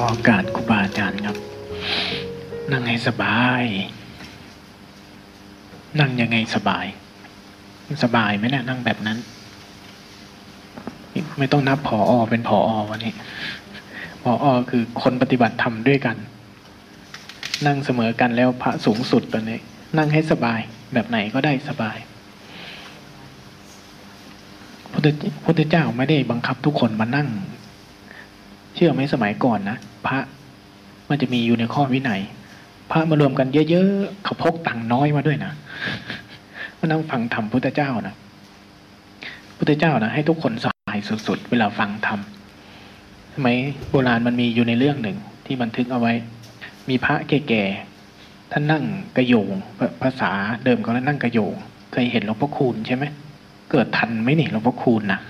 ขอโอกาสครูบาอาจารย์ครับ นั่งให้สบาย นั่งยังไงสบาย สบายไหมเนี่ยนั่งแบบนั้น ไม่ต้องนับผออเป็นผออวันนี้ผออคือคนปฏิบัติธรรมด้วยกัน นั่งเสมอกันแล้วพระสูงสุดตอนนี้ นั่งให้สบายแบบไหนก็ได้สบายพุทธพุทธเจ้าไม่ได้บังคับทุกคนมานั่ง เชื่อไหมสมัยก่อนนะพระมันจะมีอยู่ในข้อวินัยพระมารวมกันเยอะๆเขาพกตังค์น้อยมาด้วยนะมานั่งฟังธรรมพุทธเจ้านะพุทธเจ้านะให้ทุกคนสบายสุดๆ เวลาฟังธรรมสมัยโบราณมันมีอยู่ในเรื่องหนึ่งที่บันทึกเอาไว้ มีพระแก่ๆท่านนั่งกระโยงภาษาเดิมเขาแล้วนั่งกระโยง เคยเห็นหลวงพ่อคูณใช่ไหมเกิดทันไหมนี่หลวงพ่อคูณนะ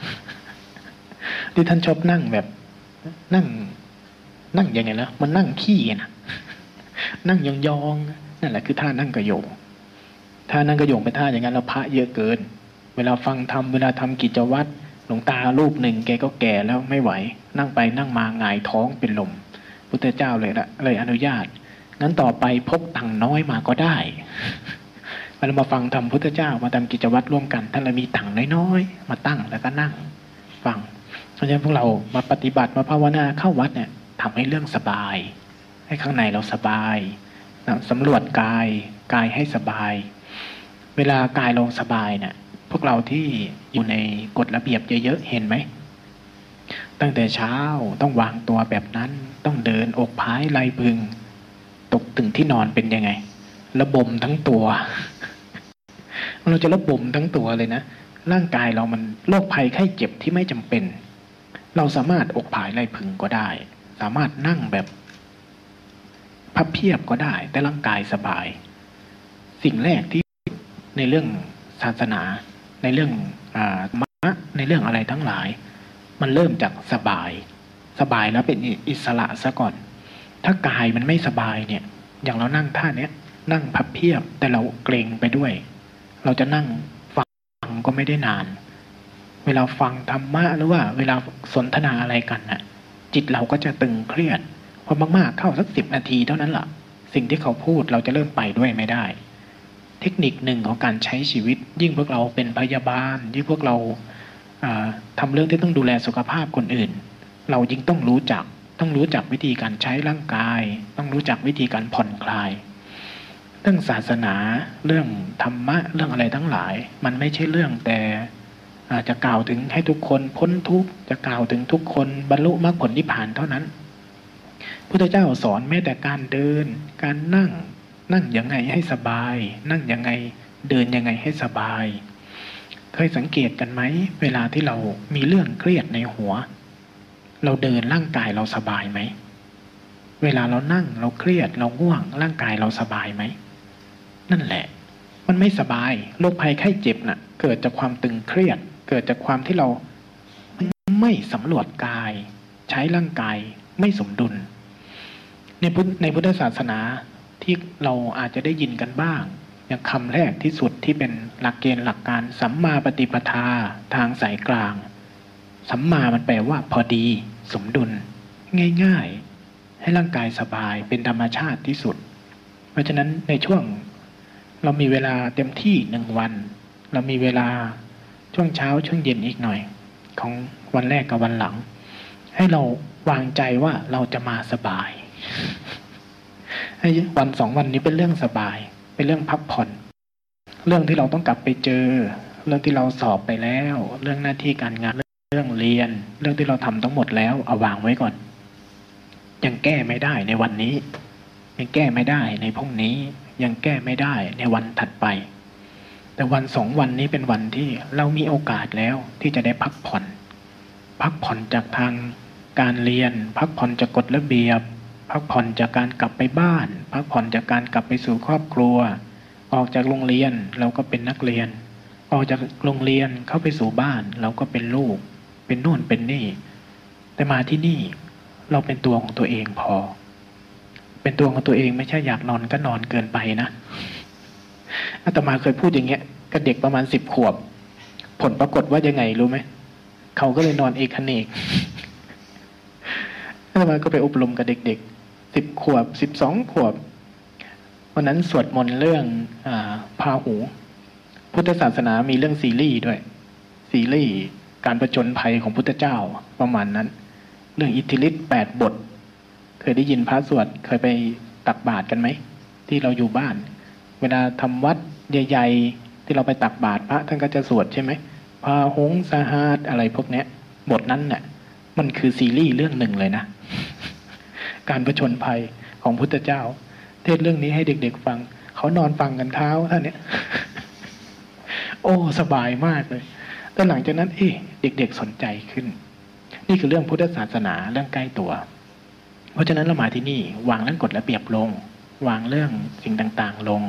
ที่ท่านชอบนั่งแบบ นั่ง นั่งยังไงแล้วมันนั่งขี้นะนั่งยองๆนั่นแหละคือท่านั่งกระโยงท่านั่งกระโยงเป็นท่าอย่างนั้นเราพระเยอะเกิน เวลาฟังทำเวลาทำกิจวัตรหลวงตารูปหนึ่งแกก็แก่แล้วไม่ไหว นั่งไปนั่งมาหงายท้องเป็นลมพุทธเจ้าเลยละเลยอนุญาตงั้นต่อไปพกตังน้อยมาก็ได้เวลามาฟังทำพุทธเจ้ามาทำกิจวัตรร่วมกันท่านเลยมีตังน้อยๆมาตั้งแล้วก็นั่งฟัง เพราะฉะนั้นพวกเรามาปฏิบัติมาภาวนาเข้าวัดเนี่ยทำให้เรื่องสบาย ให้ข้างในเราสบายสำรวจกายกายให้สบาย เวลากายลงสบายเนี่ยพวกเราที่อยู่ในกฎระเบียบเยอะๆเห็นไหม ตั้งแต่เช้าต้องวางตัวแบบนั้น ต้องเดินอกพายไหลพึง ตกถึงที่นอนเป็นยังไง ระบมทั้งตัว เราจะระบมทั้งตัวเลยนะร่างกายเรามันโรคภัยไข้เจ็บที่ไม่จำเป็น เราสามารถอกผายไหลพึงก็ได้ สามารถนั่งแบบพับเพียบก็ได้ แต่ร่างกายสบาย สิ่งแรกที่ในเรื่องศาสนา ในเรื่องอมะในเรื่องอะไรทั้งหลาย มันเริ่มจากสบาย สบายแล้วเป็นอิสระซะก่อน ถ้ากายมันไม่สบายเนี่ย อย่างเรานั่งท่าเนี้ยนั่งพับเพียบแต่เราเกรงไปด้วย เราจะนั่งฟังก็ไม่ได้นาน เวลาฟังธรรมะหรือว่า เวลาสนทนาอะไรกันน่ะ จิตเราก็จะตึงเครียดพอมากๆเข้าสักสิบนาทีเท่านั้นละ่ะ สิ่งที่เขาพูดเราจะเริ่มไปด้วยไม่ได้ เทคนิคหนึ่งของการใช้ชีวิต ยิ่งพวกเราเป็นพยาบาล ยิ่งพวกเราทำเรื่องที่ต้องดูแลสุขภาพคนอื่น เรายิ่งต้องรู้จักต้องรู้จักวิธีการใช้ร่างกาย ต้องรู้จักวิธีการผ่อนคลาย เรื่องศาสนาเรื่องธรรมะเรื่องอะไรทั้งหลาย มันไม่ใช่เรื่องแต่ จะกล่าวถึงให้ทุกคนพ้นทุกข์จะกล่าวถึงทุกคนบรรลุมรรคผลนิพพานเท่านั้นพุทธเจ้าสอนแม้แต่การเดิน การนั่ง นั่งยังไงให้สบาย นั่งยังไงเดินยังไงให้สบาย เคยสังเกตกันไหม เวลาที่เรามีเรื่องเครียดในหัว เราเดินร่างกายเราสบายไหม เวลาเรานั่งเราเครียดเราง่วง ร่างกายเราสบายไหม นั่นแหละ มันไม่สบายโรคภัยไข้เจ็บนะ่ะ เกิดจากความตึงเครียด เกิดจากความที่เราไม่สำรวจกาย ใช้ร่างกายไม่สมดุล ในพุทธในพุทธศาสนาที่เราอาจจะได้ยินกันบ้าง อย่างคำแรกที่สุดที่เป็นหลักเกณฑ์หลักการสัมมาปฏิปทาทางสายกลาง สัมมามันแปลว่าพอดี สมดุล ง่าย ๆ ให้ร่างกายสบายเป็นธรรมชาติที่สุด เพราะฉะนั้นในช่วง เรามีเวลาเต็มที่หนึ่งวัน เรามีเวลา ช่วงเช้าช่วงเย็นอีกหน่อย ของวันแรกกับวันหลัง ให้เราวางใจว่าเราจะมาสบายให้วันสองวันนี้เป็นเรื่องสบาย เป็นเรื่องพักผ่อน เรื่องที่เราต้องกลับไปเจอ เรื่องที่เราสอบไปแล้ว เรื่องหน้าที่การงานเรื่องเรียน เรื่องที่เราทำทั้งหมดแล้วเอาวางไว้ก่อน ยังแก้ไม่ได้ในวันนี้ ยังแก้ไม่ได้ในพรุ่งนี้ ยังแก้ไม่ได้ในวันถัดไป แต่วันสองวันนี้เป็นวันที่เรามีโอกาสแล้วที่จะได้พักผ่อน พักผ่อนจากทางการเรียน พักผ่อนจากกฎระเบียบ พักผ่อนจากการกลับไปบ้าน พักผ่อนจากการกลับไปสู่ครอบครัว ออกจากโรงเรียนเราก็เป็นนักเรียน ออกจากโรงเรียนเข้าไปสู่บ้าน เราก็เป็นลูก เป็นนู่นเป็นนี่ แต่มาที่นี่เราเป็นตัวของตัวเองพอ เป็นตัวของตัวเองไม่ใช่อยากนอนก็นอนเกินไปนะ อาตมาเคยพูดอย่างเงี้ยกับเด็กประมาณสิบขวบ ผลปรากฏว่ายังไงรู้ไหมเขาก็เลยนอนเอกเนกอาตมาก็ไปอบรมกับเด็กๆสิบขวบสิบสองขวบวันนั้นสวดมนต์เรื่องอพาหู พุทธศาสนามีเรื่องซีรีส์ด้วย ซีรีส์การประจนภัยของพุทธเจ้าประมาณนั้น เรื่องอิทธิฤทธิ์แปดบท เคยได้ยินพระสวดเคยไปตักบาตรกันไหม ที่เราอยู่บ้าน เวลาทำวัด ใหญ่ๆ ที่เราไปตักบาตรพระท่านก็จะสวดใช่ไหมพาหงสาหัสอะไรพวกเนี้ย บทนั้นเนี่ยมันคือซีรีส์เรื่องหนึ่งเลยนะ การประชนภัยของพุทธเจ้า เทศเรื่องนี้ให้เด็กๆฟัง เขานอนฟังกันเท้าท่านเนี้ยโอ้ สบายมากเลย แต่หลังจากนั้น เอ๊ะเด็ก ๆสนใจขึ้น นี่คือเรื่องพุทธศาสนาเรื่องใกล้ตัว เพราะฉะนั้นเรามาที่นี่ วางเรื่องกฎระเบียบลง วางเรื่องสิ่งต่างๆ ลง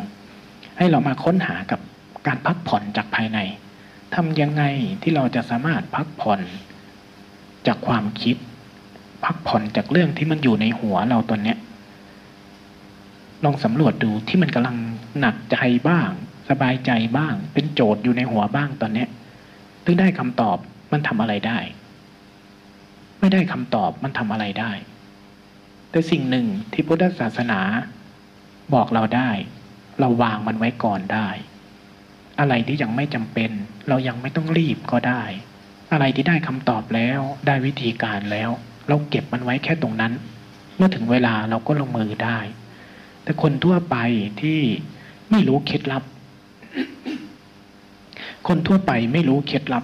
ให้เรามาค้นหากับการพักผ่อนจากภายในทำยังไงที่เราจะสามารถพักผ่อนจากความคิด พักผ่อนจากเรื่องที่มันอยู่ในหัวเราตอนเนี้ยลองสำรวจดูที่มันกำลังหนักใจบ้าง สบายใจบ้าง เป็นโจทย์อยู่ในหัวบ้างตอนเนี้ยถึงได้คำตอบมันทำอะไรได้ ไม่ได้คำตอบมันทำอะไรได้ แต่สิ่งหนึ่งที่พุทธศาสนาบอกเราได้ เราวางมันไว้ก่อนได้ อะไรที่ยังไม่จำเป็น เรายังไม่ต้องรีบก็ได้ อะไรที่ได้คำตอบแล้วได้วิธีการแล้ว เราเก็บมันไว้แค่ตรงนั้น เมื่อถึงเวลาเราก็ลงมือได้ แต่คนทั่วไปที่ไม่รู้เคล็ดลับ คนทั่วไปไม่รู้เคล็ดลับ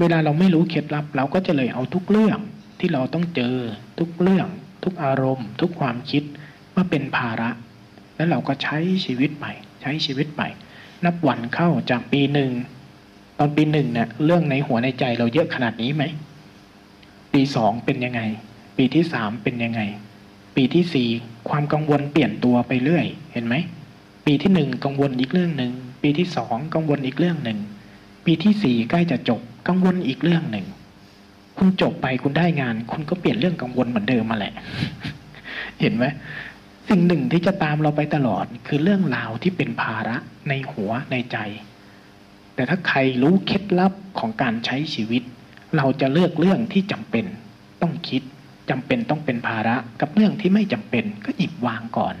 เวลาเราไม่รู้เคล็ดลับ เราก็จะเลยเอาทุกเรื่องที่เราต้องเจอทุกเรื่อง ทุกอารมณ์ ทุกความคิดมาเป็นภาระ แล้วเราก็ใช้ชีวิตไป ใช้ชีวิตไป นับวันเข้าจากปีหนึ่งตอนปีหนึ่งเนี่ยเรื่องในหัวในใจเราเยอะขนาดนี้ไหมปีสองเป็นยังไง ปีที่สามเป็นยังไง ปีที่สี่ความกังวลเปลี่ยนตัวไปเรื่อย เห็นไหมปีที่หนึ่งกังวลอีกเรื่องหนึ่งปีที่สองกังวลอีกเรื่องหนึ่งปีที่สี่ใกล้จะจบกังวลอีกเรื่องหนึ่งคุณจบไปคุณได้งาน คุณก็เปลี่ยนเรื่องกังวลเหมือนเดิมมาแหละ เห็นไหม สิ่งหนึ่งที่จะตามเราไปตลอด คือเรื่องราวที่เป็นภาระในหัวในใจ แต่ถ้าใครรู้เคล็ดลับของการใช้ชีวิต เราจะเลือกเรื่องที่จำเป็น ต้องคิดจำเป็นต้องเป็นภาระกับเรื่องที่ไม่จำเป็นก็หยิบวางก่อน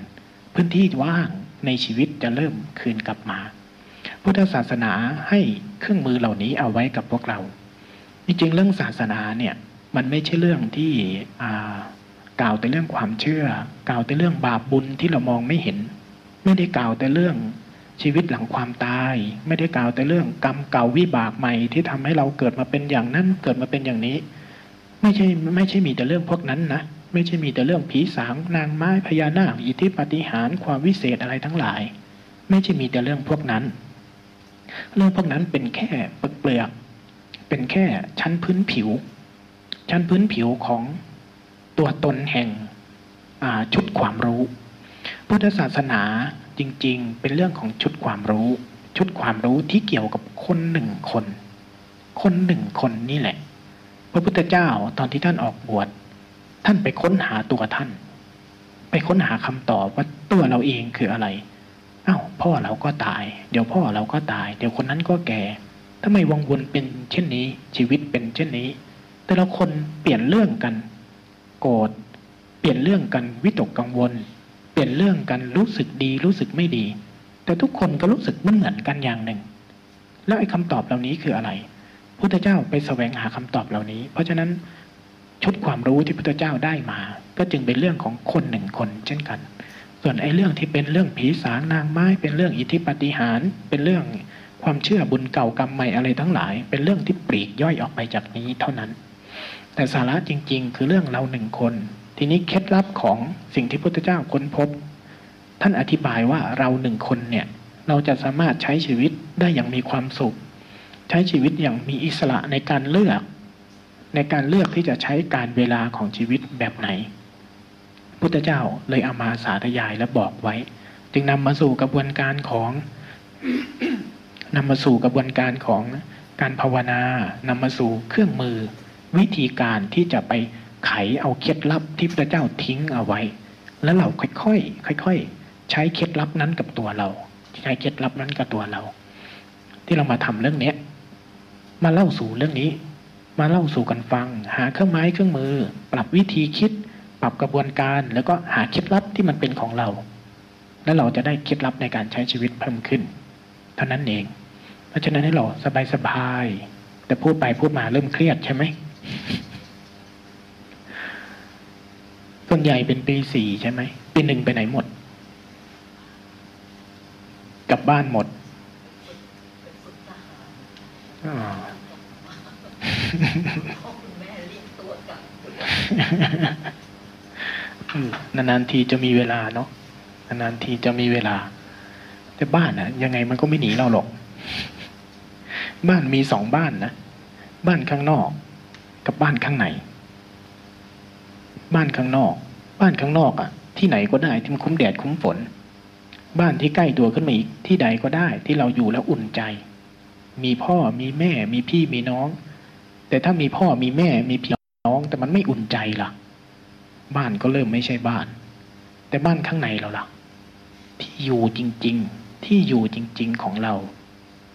พื้นที่ว่างในชีวิตจะเริ่มคืนกลับมา พุทธศาสนาให้เครื่องมือเหล่านี้เอาไว้กับพวกเรา จริงๆ เรื่องศาสนาเนี่ยมันไม่ใช่เรื่องที่ กล่าวแต่เรื่องความเชื่อ กล่าวแต่เรื่องบาปบุญที่เรามองไม่เห็น ไม่ได้กล่าวแต่เรื่องชีวิตหลังความตาย ไม่ได้กล่าวแต่เรื่องกรรมเก่าวิบากใหม่ที่ทำให้เราเกิดมาเป็นอย่างนั้นเกิดมาเป็นอย่างนี้ ไม่ใช่ไม่ใช่มีแต่เรื่องพวกนั้นนะไม่ใช่มีแต่เรื่องผีสางนางไม้พญานาคอิทธิปฏิหารความวิเศษอะไรทั้งหลาย ไม่ใช่มีแต่เรื่องพวกนั้น เรื่องพวกนั้นเป็นแค่เปลือกเป็นแค่ชั้นพื้นผิว ชั้นพื้นผิวของ ตัวตนแห่งชุดความรู้ พุทธศาสนาจริงๆ เป็นเรื่องของชุดความรู้ ชุดความรู้ที่เกี่ยวกับคนหนึ่งคน คนหนึ่งคนนี่แหละ พระพุทธเจ้าตอนที่ท่านออกบวชท่านไปค้นหาตัวท่าน ไปค้นหาคำตอบว่าตัวเราเองคืออะไรอา้าวพ่อเราก็ตาย เดี๋ยวพ่อเราก็ตาย เดี๋ยวคนนั้นก็แก่ทำไมวังวนเป็นเช่นนี้ชีวิตเป็นเช่นนี้ แต่ละคนเปลี่ยนเรื่องกัน โกรธเปลี่ยนเรื่องกันวิตกกังวล เปลี่ยนเรื่องกันรู้สึกดีรู้สึกไม่ดี แต่ทุกคนก็รู้สึกมันเหมือนกันอย่างหนึ่ง แล้วไอ้คำตอบเหล่านี้คืออะไรพุทธเจ้าไปแสวงหาคำตอบเหล่านี้ เพราะฉะนั้นชุดความรู้ที่พุทธเจ้าได้มา ก็จึงเป็นเรื่องของคนหนึ่งคน เช่นกัน ส่วนไอ้เรื่องที่เป็นเรื่องผีสางนางไม้ เป็นเรื่องอิทธิปฏิหาร เป็นเรื่องความเชื่อบุญเก่ากรรมใหม่อะไรทั้งหลาย เป็นเรื่องที่ปลีกย่อยออกไปจากนี้เท่านั้น แต่สาระจริง ๆ คือเรื่องเราหนึ่งคน ทีนี้เคล็ดลับของสิ่งที่พุทธเจ้าค้นพบ ท่านอธิบายว่าเราหนึ่งคนเนี่ยเราจะสามารถใช้ชีวิตได้อย่างมีความสุข ใช้ชีวิตอย่างมีอิสระในการเลือก ในการเลือกที่จะใช้การเวลาของชีวิตแบบไหน พุทธเจ้าเลยเอามาสาธยายและบอกไว้ จึงนำมาสู่กระบวนการของนำมาสู่กระบวนการของการภาวนานำมาสู่เครื่องมือ วิธีการที่จะไปไขเอาเคล็ดลับที่พระเจ้าทิ้งเอาไว้ แล้วเราค่อยๆค่อยๆใช้เคล็ดลับนั้นกับตัวเรา ใช้เคล็ดลับนั้นกับตัวเรา ที่เรามาทำเรื่องนี้มาเล่าสู่เรื่องนี้ มาเล่าสู่กันฟัง หาเครื่องไม้เครื่องมือ ปรับวิธีคิด ปรับกระบวนการ แล้วก็หาเคล็ดลับที่มันเป็นของเรา แล้วเราจะได้เคล็ดลับในการใช้ชีวิตเพิ่มขึ้น เท่านั้นเอง เพราะฉะนั้นให้เราสบายๆแต่พูดไปพูดมาเริ่มเครียดใช่ไหม ส่วนใหญ่เป็นปีสี่ใช่ไหมปีหนึ่งไปไหนหมด กลับบ้านหมดนานๆทีจะมีเวลาเนาะนานๆทีจะมีเวลา แต่บ้านอะยังไงมันก็ไม่หนีเราหรอก บ้านมีสองบ้านนะ บ้านข้างนอก กับบ้านข้างใน บ้านข้างนอก บ้านข้างนอกอะที่ไหนก็ได้ที่มันคุ้มแดดคุ้มฝน บ้านที่ใกล้ตัวขึ้นมาอีกที่ใดก็ได้ ที่เราอยู่แล้วอุ่นใจ มีพ่อมีแม่มีพี่มีน้อง แต่ถ้ามีพ่อมีแม่มีพี่น้อง แต่มันไม่อุ่นใจล่ะ บ้านก็เริ่มไม่ใช่บ้าน แต่บ้านข้างในเราล่ะ ที่อยู่จริง ๆ ที่อยู่จริง ๆของเรา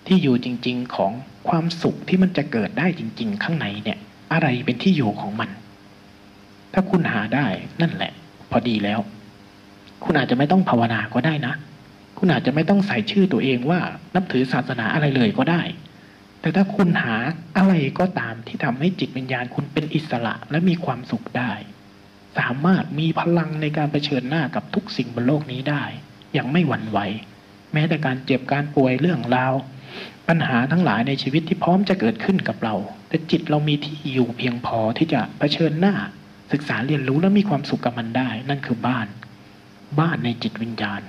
ที่อยู่จริง ๆ ของความสุขที่มันจะเกิดได้จริง ๆ ข้างในเนี่ย อะไรเป็นที่อยู่ของมัน ถ้าคุณหาได้นั่นแหละ พอดีแล้ว คุณอาจจะไม่ต้องภาวนาก็ได้นะ คุณอาจจะไม่ต้องใส่ชื่อตัวเองว่า นับถือศาสนาอะไรเลยก็ได้ แต่ถ้าคุณหาอะไรก็ตามที่ทำให้จิตวิญญาณคุณเป็นอิสระและมีความสุขได้ สามารถมีพลังในการเผชิญหน้ากับทุกสิ่งบนโลกนี้ได้ อย่างไม่หวั่นไหว แม้แต่การเจ็บการป่วยเรื่องราว ปัญหาทั้งหลายในชีวิตที่พร้อมจะเกิดขึ้นกับเรา แต่จิตเรามีที่อยู่เพียงพอที่จะเผชิญหน้า ศึกษาเรียนรู้และมีความสุขกับมันได้ นั่นคือบ้าน บ้านในจิตวิญญาณ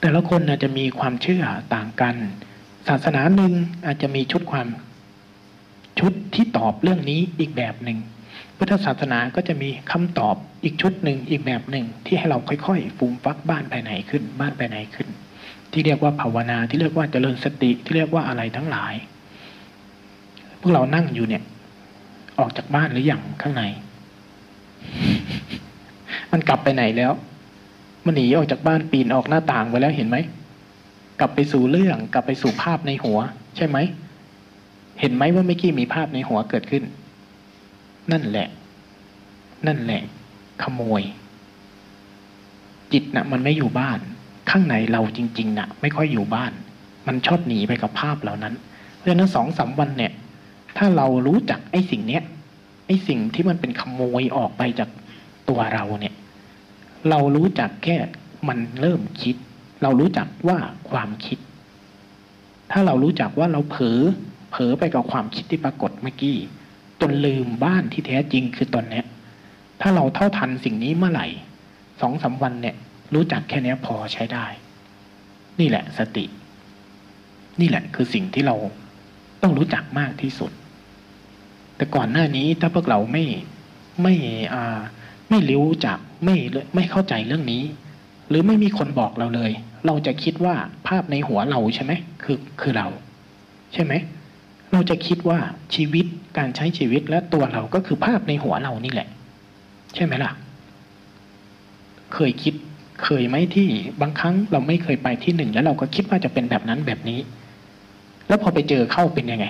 แต่ละคนอาจจะมีความเชื่อต่างกัน ศาสนาหนึ่งอาจจะมีชุดความชุดที่ตอบเรื่องนี้อีกแบบหนึ่งพุทธศาสนาก็จะมีคำตอบอีกชุดหนึ่งอีกแบบหนึ่งที่ให้เราค่อยๆฟูมฟักบ้านภายในขึ้นบ้านภายในขึ้น ที่เรียกว่าภาวนาที่เรียกว่าเจริญสติที่เรียกว่าอะไรทั้งหลาย พวกเรานั่งอยู่เนี่ย ออกจากบ้านหรืออยังข้างใน มันกลับไปไหนแล้ว มันหนีออกจากบ้านปีนออกหน้าต่างไปแล้วเห็นไหม กลับไปสู่เรื่องกลับไปสู่ภาพในหัว ใช่ไหม เห็นไหมว่าเมื่อกี้มีภาพในหัวเกิดขึ้น นั่นแหละ นั่นแหละ ขโมย จิตนะ่ะ มันไม่อยู่บ้าน ข้างในเราจริงๆนะ่ะไม่ค่อยอยู่บ้าน มันชอบหนีไปกับภาพเหล่านั้น เพราะฉะนั้นสองสาวันเนี่ย ถ้าเรารู้จักไอ้สิ่งเนี้ยไอ้สิ่งที่มันเป็นขโมยออกไปจากตัวเราเนี่ย เรารู้จักแค่มันเริ่มคิด เรารู้จักว่าความคิด ถ้าเรารู้จักว่าเราเผลอเผลอไปกับความคิดที่ปรากฏเมื่อกี้จนลืมบ้านที่แท้จริงคือตอนเนี้ย ถ้าเราเท่าทันสิ่งนี้เมื่อไหร่สองสาวันเนี่ย รู้จักแค่นี้พอใช้ได้ นี่แหละสติ นี่แหละคือสิ่งที่เราต้องรู้จักมากที่สุด แต่ก่อนหน้านี้ถ้าพวกเราไม่ไม่อ่าไม่รู้จักไม่ไม่เข้าใจเรื่องนี้ หรือไม่มีคนบอกเราเลย เราจะคิดว่าภาพในหัวเราใช่ไหมคือคือเรา ใช่ไหมเราจะคิดว่าชีวิตการใช้ชีวิตและตัวเราก็คือภาพในหัวเรานี่แหละ ใช่ไหมล่ะ เคยคิด เคยไหมที่บางครั้งเราไม่เคยไปที่หนึ่งแล้วเราก็คิดว่าจะเป็นแบบนั้นแบบนี้ แล้วพอไปเจอเข้าเป็นยังไง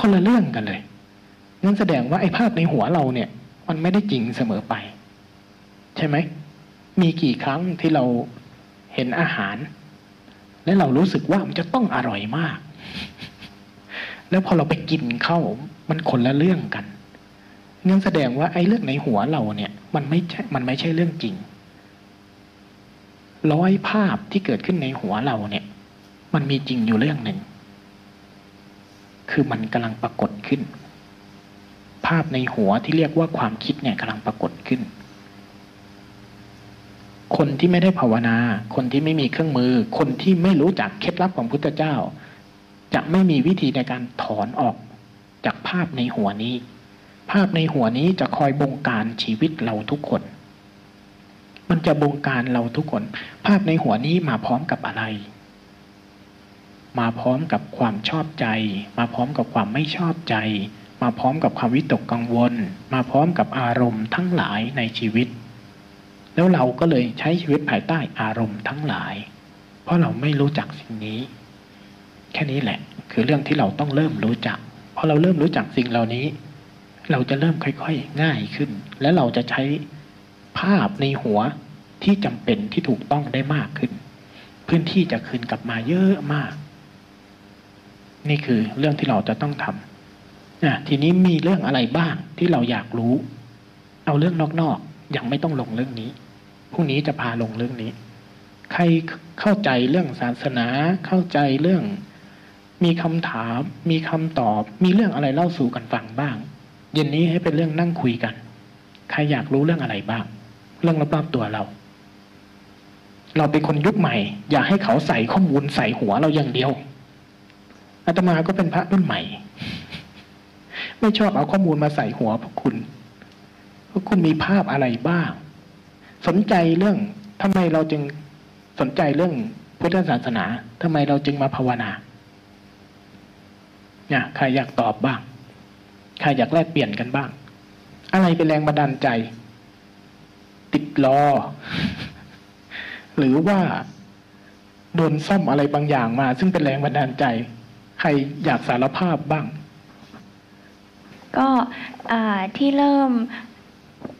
คนละเรื่องกันเลยนั่นแสดงว่าไอ้ภาพในหัวเราเนี่ย มันไม่ได้จริงเสมอไป ใช่ไหม มีกี่ครั้งที่เราเห็นอาหาร และเรารู้สึกว่ามันจะต้องอร่อยมาก แล้วพอเราไปกินเข้ามันคนละเรื่องกันนั่นแสดงว่าไอ้เรื่องในหัวเราเนี่ย มันไม่ใช่มันไม่ใช่เรื่องจริง ร้อยภาพที่เกิดขึ้นในหัวเราเนี่ย มันมีจริงอยู่เรื่องหนึ่ง คือมันกำลังปรากฏขึ้น ภาพในหัวที่เรียกว่าความคิดเนี่ยกำลังปรากฏขึ้น คนที่ไม่ได้ภาวนา คนที่ไม่มีเครื่องมือ คนที่ไม่รู้จักเคล็ดลับของพุทธเจ้า จะไม่มีวิธีในการถอนออกจากภาพในหัวนี้ ภาพในหัวนี้จะคอยบงการชีวิตเราทุกคน มันจะบงการเราทุกคน ภาพในหัวนี้มาพร้อมกับอะไร มาพร้อมกับความชอบใจ มาพร้อมกับความไม่ชอบใจ มาพร้อมกับความวิตกกังวล มาพร้อมกับอารมณ์ทั้งหลายในชีวิต แล้วเราก็เลยใช้ชีวิตภายใต้อารมณ์ทั้งหลาย เพราะเราไม่รู้จักสิ่งนี้ แค่นี้แหละ คือเรื่องที่เราต้องเริ่มรู้จักพอเราเริ่มรู้จักสิ่งเหล่านี้ เราจะเริ่มค่อยๆ ง่ายขึ้น และเราจะใช้ ภาพในหัวที่จำเป็นที่ถูกต้องได้มากขึ้น พื้นที่จะคืนกลับมาเยอะมาก นี่คือเรื่องที่เราจะต้องทำนะทีนี้มีเรื่องอะไรบ้างที่เราอยากรู้ เอาเรื่องนอกๆยังไม่ต้องลงเรื่องนี้พรุ่งนี้จะพาลงเรื่องนี้ ใครเข้าใจเรื่องศาสนา เข้าใจเรื่อง มีคำถาม มีคำตอบ มีเรื่องอะไรเล่าสู่กันฟังบ้าง เย็นนี้ให้เป็นเรื่องนั่งคุยกัน ใครอยากรู้เรื่องอะไรบ้าง เรื่องรอบๆตัวเรา เราเป็นคนยุคใหม่ อย่าให้เขาใส่ข้อมูลใส่หัวเราอย่างเดียวอาตมาก็เป็นพระรุ่นใหม่ ไม่ชอบเอาข้อมูลมาใส่หัวพวกคุณพวกคุณมีภาพอะไรบ้าง สนใจเรื่องทำไมเราจึงสนใจเรื่องพุทธศาสนาทำไมเราจึงมาภาวนาเนี่ยใครอยากตอบบ้าง ใครอยากแลกเปลี่ยนกันบ้าง อะไรเป็นแรงบันดาลใจ ติดล้อ หรือว่าโดนซ่อมอะไรบางอย่างมา ซึ่งเป็นแรงบันดาลใจ ใครอยากสารภาพบ้าง ก็ที่เริ่ม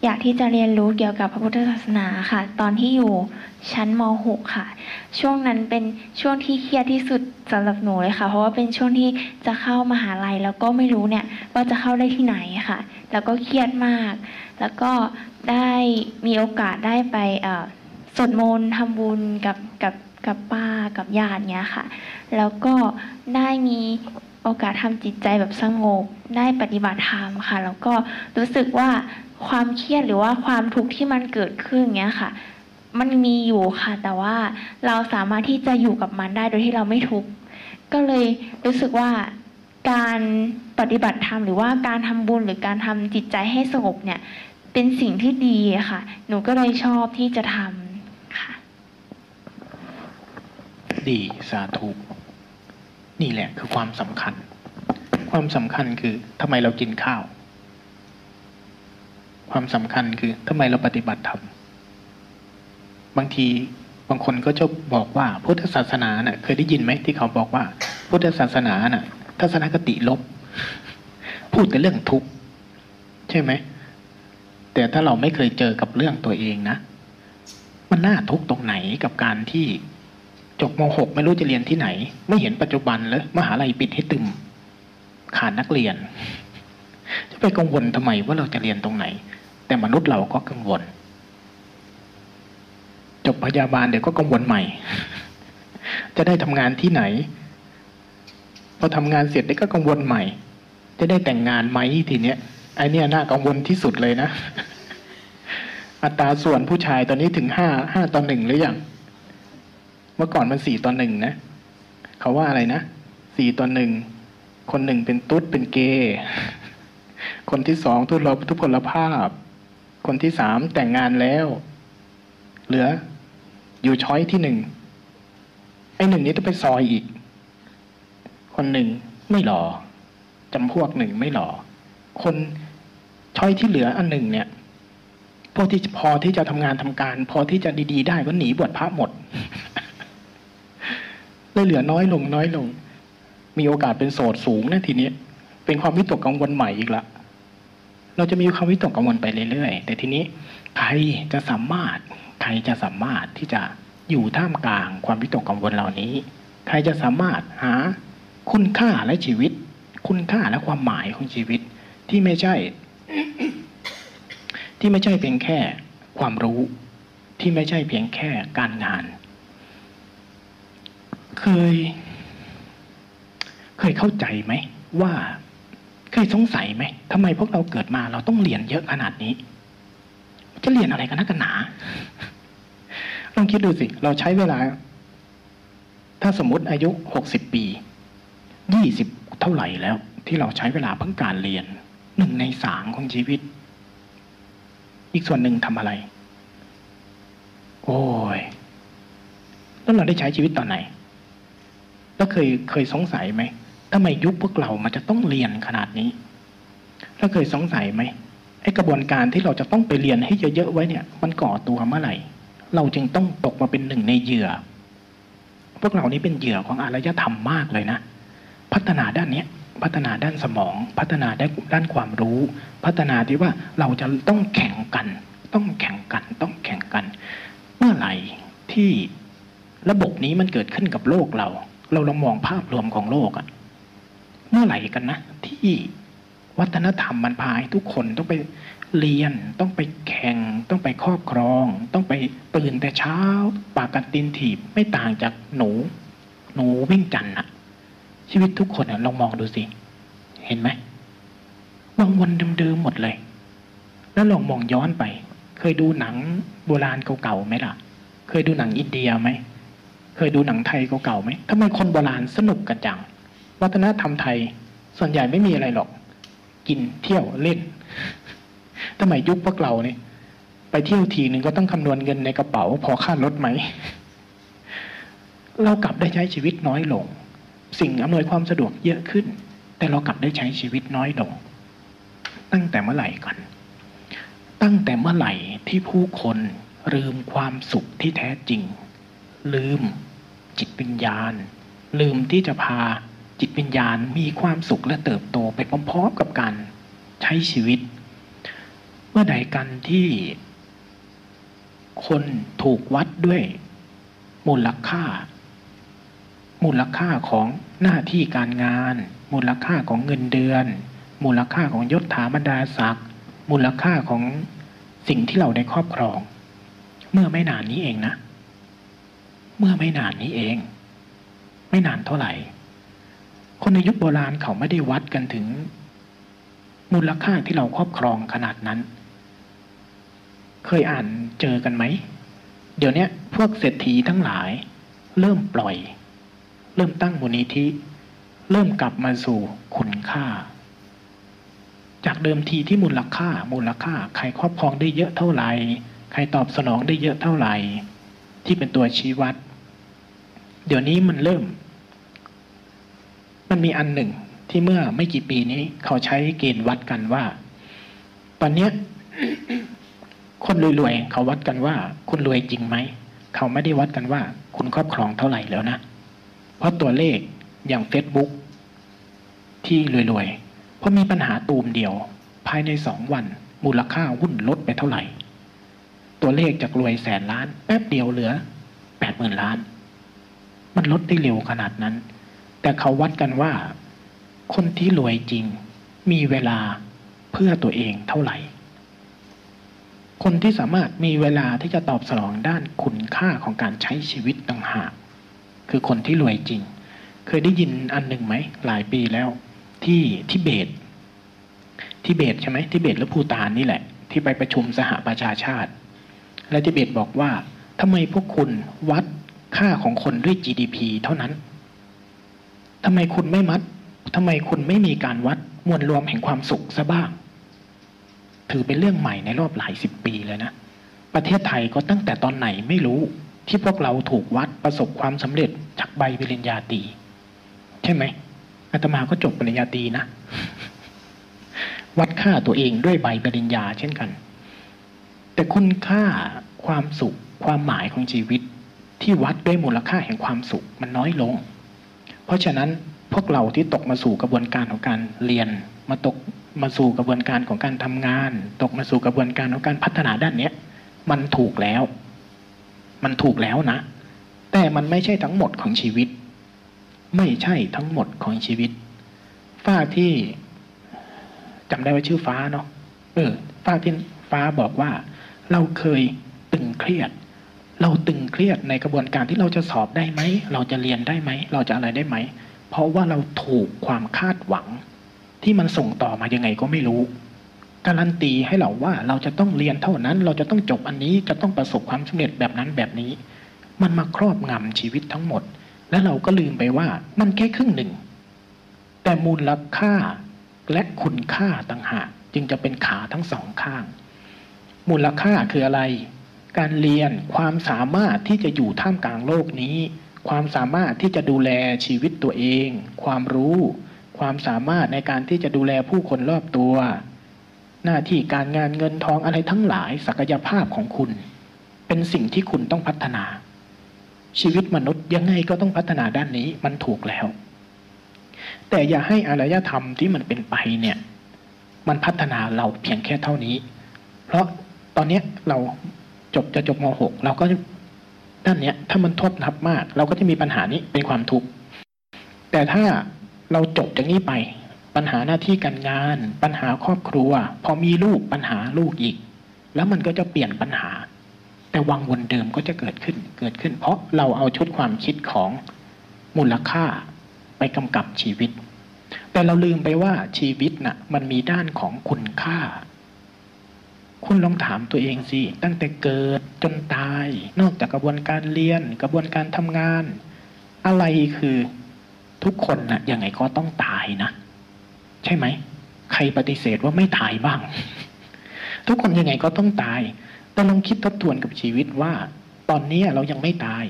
อยากที่จะเรียนรู้เกี่ยวกับพระพุทธศาสนาค่ะ ตอนที่อยู่ ชั้นม .6 ค่ะ ช่วงนั้นเป็นช่วงที่เครียดที่สุดสำหรับหนูเลยค่ะ เพราะว่าเป็นช่วงที่จะเข้ามหาลัยแล้วก็ไม่รู้เนี่ยว่าจะเข้าได้ที่ไหนค่ะ แล้วก็เครียดมาก แล้วก็ได้มีโอกาสได้ไปสวดมนต์ทำบุญกับกับกับป้ากับญาติเนี้ยค่ะ แล้วก็ได้มีโอกาสทำจิตใจแบบสงบ ได้ปฏิบัติธรรมค่ะ แล้วก็รู้สึกว่าความเครียดหรือว่าความทุกข์ที่มันเกิดขึ้นเงี้ยค่ะ มันมีอยู่ค่ะ แต่ว่าเราสามารถที่จะอยู่กับมันได้โดยที่เราไม่ทุกข์ก็เลยรู้สึกว่าการปฏิบัติธรรมหรือว่าการทำบุญหรือการทำจิตใจให้สงบเนี่ย เป็นสิ่งที่ดีค่ะ หนูก็เลยชอบที่จะทำค่ะ ดีสาธุนี่แหละคือความสำคัญ ความสำคัญคือทำไมเรากินข้าว ความสำคัญคือทำไมเราปฏิบัติธรรม บางทีบางคนก็จะบอกว่าพุทธศาสนาเนะ่ะ เคยได้ยินไหมที่เขาบอกว่า พุทธศาสนาน่ะ ทัศนคติลบ พูดแต่เรื่องทุกข์ใช่ไหมแต่ถ้าเราไม่เคยเจอกับเรื่องตัวเองนะมันน่าทุกข์ตรงไหนกับการที่จบม .6 ไม่รู้จะเรียนที่ไหน ไม่เห็นปัจจุบันเลยมหาลัยปิดให้ตึมขาดนักเรียน จะไปกังวลทำไมว่าเราจะเรียนตรงไหน แต่มนุษย์เราก็กังวล จบพยาบาลเดี๋ยวก็กังวลใหม่ จะได้ทำงานที่ไหน พอทำงานเสร็จเดี๋ยวก็กังวลใหม่ จะได้แต่งงานไหมทีเนี้ยไอเนี้ยน่ากังวลที่สุดเลยนะ อัตราส่วนผู้ชายตอนนี้ถึงห้าห้าต่อหนึ่งหรือยังเมื่อก่อนมันสี่ต่อหนึ่งนะเขาว่าอะไรนะสี่ต่อหนึ่งคนหนึ่งเป็นตุ๊ดเป็นเกย์คนที่สองทุรทุพพลภาพ คนที่สามแต่งงานแล้ว เหลือ อยู่ช้อยที่หนึ่งไอ้หนึ่งนี้ต้องไปซอยอีก คนหนึ่งไม่หล่อจำพวกหนึ่งไม่หล่อคนช้อยที่เหลืออันหนึ่งเนี่ยพวกที่พอที่จะทำงานทำการ พอที่จะดีๆ ได้ก็หนีบวชพระหมดเลยเหลือน้อยลงน้อยลง มีโอกาสเป็นโสดสูงนะทีนี้เป็นความวิตกกังวลใหม่อีกละ เราจะมีความวิตกกังวลไปเรื่อยๆแต่ทีนี้ใครจะสามารถ ใครจะสามารถที่จะอยู่ท่ามกลางความวิตกกังวลเหล่านี้ ใครจะสามารถหาคุณค่าและชีวิต คุณค่าและความหมายของชีวิตที่ไม่ใช่ ที่ไม่ใช่เพียงแค่ความรู้ ที่ไม่ใช่เพียงแค่การงาน เคย เคยเข้าใจไหมว่าเคยสงสัยไหมทำไมพวกเราเกิดมาเราต้องเรียนเยอะขนาดนี้ จะเรียนอะไรกันนักกันหนา ลองคิดดูสิ เราใช้เวลา ถ้าสมมติอายุหกสิบปียี่สิบเท่าไหร่แล้ว ที่เราใช้เวลาเพิ่งการเรียนหนึ่งในสามของชีวิต อีกส่วนหนึ่งทำอะไร โอ้ยแล้วเราได้ใช้ชีวิตตอนไหน แล้วเคยเคยสงสัยไหมทำไมยุคพวกเรามันจะต้องเรียนขนาดนี้ แล้วเคยสงสัยไหมไอ้กระบวนการที่เราจะต้องไปเรียนให้เยอะๆไว้เนี่ย มันก่อตัวเมื่อไหร่ เราจึงต้องตกมาเป็นหนึ่งในเหยื่อ พวกเรานี้เป็นเหยื่อของอารยธรรมมากเลยนะ พัฒนาด้านเนี้ยพัฒนาด้านสมอง พัฒนาด้านด้านความรู้ พัฒนาที่ว่าเราจะต้องแข่งกัน ต้องแข่งกัน ต้องแข่งกัน เมื่อไหร่ที่ระบบนี้มันเกิดขึ้นกับโลกเรา เราลองมองภาพรวมของโลกอะเมื่อไหร่กันนะ ที่วัฒนธรรมมันพาให้ทุกคนต้องไป เรียนต้องไปแข่ง ต้องไปครอบครอง ต้องไปตื่นแต่เช้า ปากกัดตีนถีบไม่ต่างจากหนู หนูวิ่งจันทร์อะชีวิตทุกคนอะลองมองดูสิ เห็นไหมวังวนเดิมๆหมดเลย แล้วลองมองย้อนไป เคยดูหนังโบราณเก่าๆไหมล่ะ เคยดูหนังอินเดียไหมเคยดูหนังไทยเก่าๆไหมทำไมคนโบราณสนุกกันจัง วัฒนธรรมไทย ส่วนใหญ่ไม่มีอะไรหรอก กินเที่ยวเล่น ทำไมยุคพวกเราเนี่ยไปเที่ยวทีหนึ่งก็ต้องคำนวณเงินในกระเป๋า พอค่ารถไหม เรากลับได้ใช้ชีวิตน้อยลง สิ่งอำนวยความสะดวกเยอะขึ้น แต่เรากลับได้ใช้ชีวิตน้อยลง ตั้งแต่เมื่อไหร่กันตั้งแต่เมื่อไหร่ที่ผู้คนลืมความสุขที่แท้จริง ลืมจิตวิญญาณ ลืมที่จะพาจิตวิญญาณมีความสุขและเติบโตไปพร้อมๆกับการใช้ชีวิต เมื่อใดกันที่คนถูกวัดด้วยมูลค่า มูลค่าของหน้าที่การงาน มูลค่าของเงินเดือน มูลค่าของยศถาบรรดาศักดิ์มูลค่าของสิ่งที่เราได้ครอบครอง เมื่อไม่นานนี้เองนะ เมื่อไม่นานนี้เอง ไม่นานเท่าไหร่ คนในยุคโบราณเขาไม่ได้วัดกันถึง มูลค่าที่เราครอบครองขนาดนั้น เคยอ่านเจอกันไหม เดี๋ยวนี้พวกเศรษฐีทั้งหลาย เริ่มปล่อย เริ่มตั้งมูลนิธิ เริ่มกลับมาสู่คุณค่า จากเดิมทีที่มูลค่า มูลค่า ใครครอบครองได้เยอะเท่าไหร่ ใครตอบสนองได้เยอะเท่าไหร่ ที่เป็นตัวชี้วัด เดี๋ยวนี้มันเริ่ม มันมีอันหนึ่งที่เมื่อไม่กี่ปีนี้ เขาใช้เกณฑ์วัดกันว่า ตอนนี้ คนรวยๆเขาวัดกันว่า คุณรวยจริงไหม เขาไม่ได้วัดกันว่า คุณครอบครองเท่าไหร่แล้วนะ เพราะตัวเลขอย่าง Facebook ที่รวยๆเพราะมีปัญหาตูมเดียว ภายในสองวัน มูลค่าหุ้นลดไปเท่าไหร่ ตัวเลขจากรวยแสนล้าน แป๊บเดียวเหลือแปดหมื่นล้าน มันลดได้เร็วขนาดนั้น แต่เขาวัดกันว่า คนที่รวยจริง มีเวลาเพื่อตัวเองเท่าไหร่ คนที่สามารถมีเวลาที่จะตอบสนองด้านคุณค่าของการใช้ชีวิตต่างหาก คือคนที่รวยจริง เคยได้ยินอันหนึ่งไหม หลายปีแล้ว ที่ทิเบตทิเบตใช่ไหมทิเบตหรือภูตานนี่แหละ ที่ไปประชุมสหประชาชาติ และทิเบตบอกว่าทำไมพวกคุณวัดค่าของคนด้วย GDP เท่านั้นทำไมคุณไม่มัดทำไมคุณไม่มีการวัดมวลรวมแห่งความสุขซะบ้าง ถือเป็นเรื่องใหม่ในรอบหลายสิบปีเลยนะ ประเทศไทยก็ตั้งแต่ตอนไหนไม่รู้ที่พวกเราถูกวัดประสบความสำเร็จจากใบปริญญาตรีใช่ไหมอาตมาก็จบปริญญาตรีนะวัดค่าตัวเองด้วยใบปริญญาเช่นกัน แต่คุณค่าความสุขความหมายของชีวิต ที่วัดด้วยมูลค่าแห่งความสุขมันน้อยลง เพราะฉะนั้นพวกเราที่ตกมาสู่กระบวนการของการเรียนมาตก มาสู่กระบวนการของการทำงาน ตกมาสู่กระบวนการของการพัฒนาด้านเนี้ย มันถูกแล้ว มันถูกแล้วนะ แต่มันไม่ใช่ทั้งหมดของชีวิต ไม่ใช่ทั้งหมดของชีวิตฝ้าที่จำได้ว่าชื่อฟ้าเนาะเออฝ้าที่ฟ้าบอกว่า เราเคยตึงเครียด เราตึงเครียดในกระบวนการที่เราจะสอบได้ไหม เราจะเรียนได้ไหม เราจะอะไรได้ไหม เพราะว่าเราถูกความคาดหวัง ที่มันส่งต่อมายังไงก็ไม่รู้ การันตีให้เราว่าเราจะต้องเรียนเท่านั้น เราจะต้องจบอันนี้จะต้องประสบความสำเร็จแบบนั้นแบบนี้ มันมาครอบงำชีวิตทั้งหมด และเราก็ลืมไปว่ามันแค่ครึ่งหนึ่ง แต่มูลค่าและคุณค่าต่างหากจึงจะเป็นขาทั้งสองข้าง มูลค่าคืออะไร การเรียนความสามารถที่จะอยู่ท่ามกลางโลกนี้ ความสามารถที่จะดูแลชีวิตตัวเอง ความรู้ ความสามารถในการที่จะดูแลผู้คนรอบตัว หน้าที่การงานเงินทองอะไรทั้งหลายศักยภาพของคุณ เป็นสิ่งที่คุณต้องพัฒนา ชีวิตมนุษย์ยังไงก็ต้องพัฒนาด้านนี้มันถูกแล้ว แต่อย่าให้อารยธรรมที่มันเป็นไปเนี่ย มันพัฒนาเราเพียงแค่เท่านี้ เพราะตอนนี้เราจบจะจบม .6 เราก็ด้านเนี้ยถ้ามันทบทับมาก เราก็จะมีปัญหานี้เป็นความทุกข์แต่ถ้า เราจบจากนี้ไป ปัญหาหน้าที่การงาน ปัญหาครอบครัว พอมีลูกปัญหาลูกอีก แล้วมันก็จะเปลี่ยนปัญหา แต่วังวนเดิมก็จะเกิดขึ้นเกิดขึ้น เพราะเราเอาชุดความคิดของมูลค่าไปกำกับชีวิต แต่เราลืมไปว่าชีวิตน่ะ มันมีด้านของคุณค่า คุณลองถามตัวเองสิ ตั้งแต่เกิดจนตาย นอกจากกระบวนการเรียน กระบวนการทำงาน อะไรคือ ทุกคนนะ่ะยังไงก็ต้องตายนะ ใช่ไหม ใครปฏิเสธว่าไม่ตายบ้าง ทุกคนยังไงก็ต้องตาย แต่ลองคิดทบทวนกับชีวิตว่า ตอนนี้เรายังไม่ตาย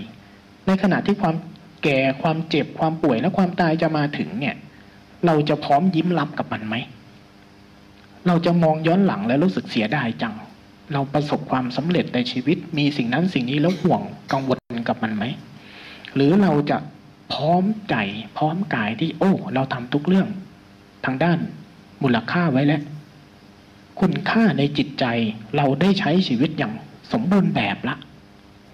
ในขณะที่ความแก่ความเจ็บความป่วยและความตายจะมาถึงเนี่ย เราจะพร้อมยิ้มรับกับมันไหม เราจะมองย้อนหลังแล้วรู้สึกเสียดายจัง เราประสบความสำเร็จในชีวิตมีสิ่งนั้นสิ่งนี้แล้วห่วงกังวลกับมันไหมหรือเราจะ พร้อมใจพร้อมกายที่ โอ้ เราทำทุกเรื่อง ทางด้านมูลค่าไว้แล้ว คุณค่าในจิตใจเราได้ใช้ชีวิตอย่างสมบูรณ์แบบละ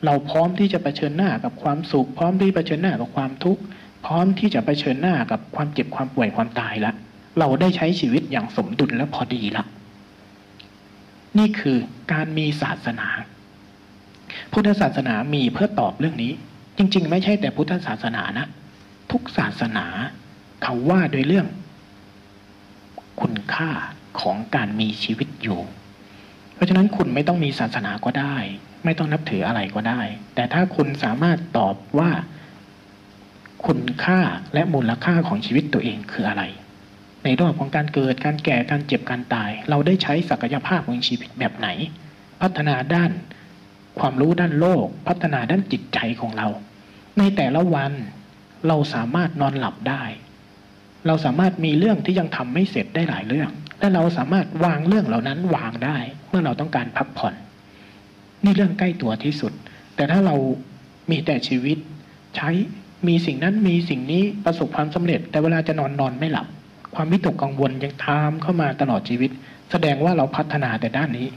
เราพร้อมที่จะะเผชิญหน้ากับความสุข พร้อมที่เผชิญหน้ากับความทุกข์พร้อมที่จะะเผชิญหน้ากับความเจ็บความป่วยความตายละเราได้ใช้ชีวิตอย่างสมดุลและพอดีละนี่คือการมีศาสนา พุทธศาสนามีเพื่อตอบเรื่องนี้ จริง ๆ ไม่ใช่แต่พุทธศาสนานะ ทุกศาสนาเขาว่าโดยเรื่อง คุณค่าของการมีชีวิตอยู่ เพราะฉะนั้นคุณไม่ต้องมีศาสนาก็ได้ ไม่ต้องนับถืออะไรก็ได้ แต่ถ้าคุณสามารถตอบว่า คุณค่าและมูลค่าของชีวิตตัวเองคืออะไร ในรอบของการเกิดการแก่การเจ็บการตาย เราได้ใช้ศักยภาพของชีวิตแบบไหน พัฒนาด้านความรู้ด้านโลก พัฒนาด้านจิตใจของเรา ในแต่ละวันเราสามารถนอนหลับได้ เราสามารถมีเรื่องที่ยังทำไม่เสร็จได้หลายเรื่อง และเราสามารถวางเรื่องเหล่านั้นวางได้ เมื่อเราต้องการพักผ่อน นี่เรื่องใกล้ตัวที่สุด แต่ถ้าเรามีแต่ชีวิต ใช้มีสิ่งนั้นมีสิ่งนี้ประสบความสำเร็จ แต่เวลาจะนอนนอนไม่หลับ ความวิตกกังวลยังตามเข้ามาตลอดชีวิต แสดงว่าเราพัฒนาแต่ด้านนี้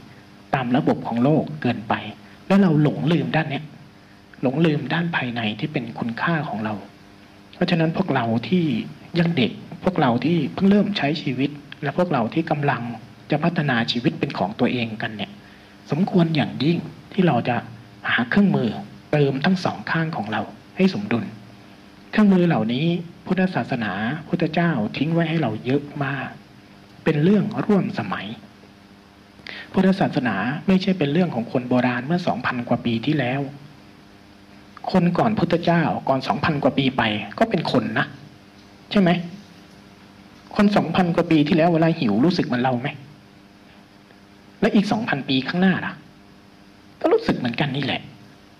ตามระบบของโลกเกินไป แล้วเราหลงลืมด้านเนี้ย หลงลืมด้านภายในที่เป็นคุณค่าของเรา เพราะฉะนั้นพวกเราที่ยังเด็ก พวกเราที่เพิ่งเริ่มใช้ชีวิต และพวกเราที่กำลังจะพัฒนาชีวิตเป็นของตัวเองกันเนี่ย สมควรอย่างยิ่งที่เราจะหาเครื่องมือเติมทั้งสองข้างของเราให้สมดุล เครื่องมือเหล่านี้พุทธศาสนาพุทธเจ้าทิ้งไว้ให้เราเยอะมาก เป็นเรื่องร่วมสมัย พุทธศาสนาไม่ใช่เป็นเรื่องของคนโบราณเมื่อสองพันกว่าปีที่แล้ว คนก่อนพุทธเจ้าก่อนสองพันกว่าปีไป ก็เป็นคนนะ ใช่ไหม คนสองพันกว่าปีที่แล้วเวลาหิวรู้สึกเหมือนเราไหม และอีกสองพันปีข้างหน้าล่ะ ก็รู้สึกเหมือนกันนี่แหละ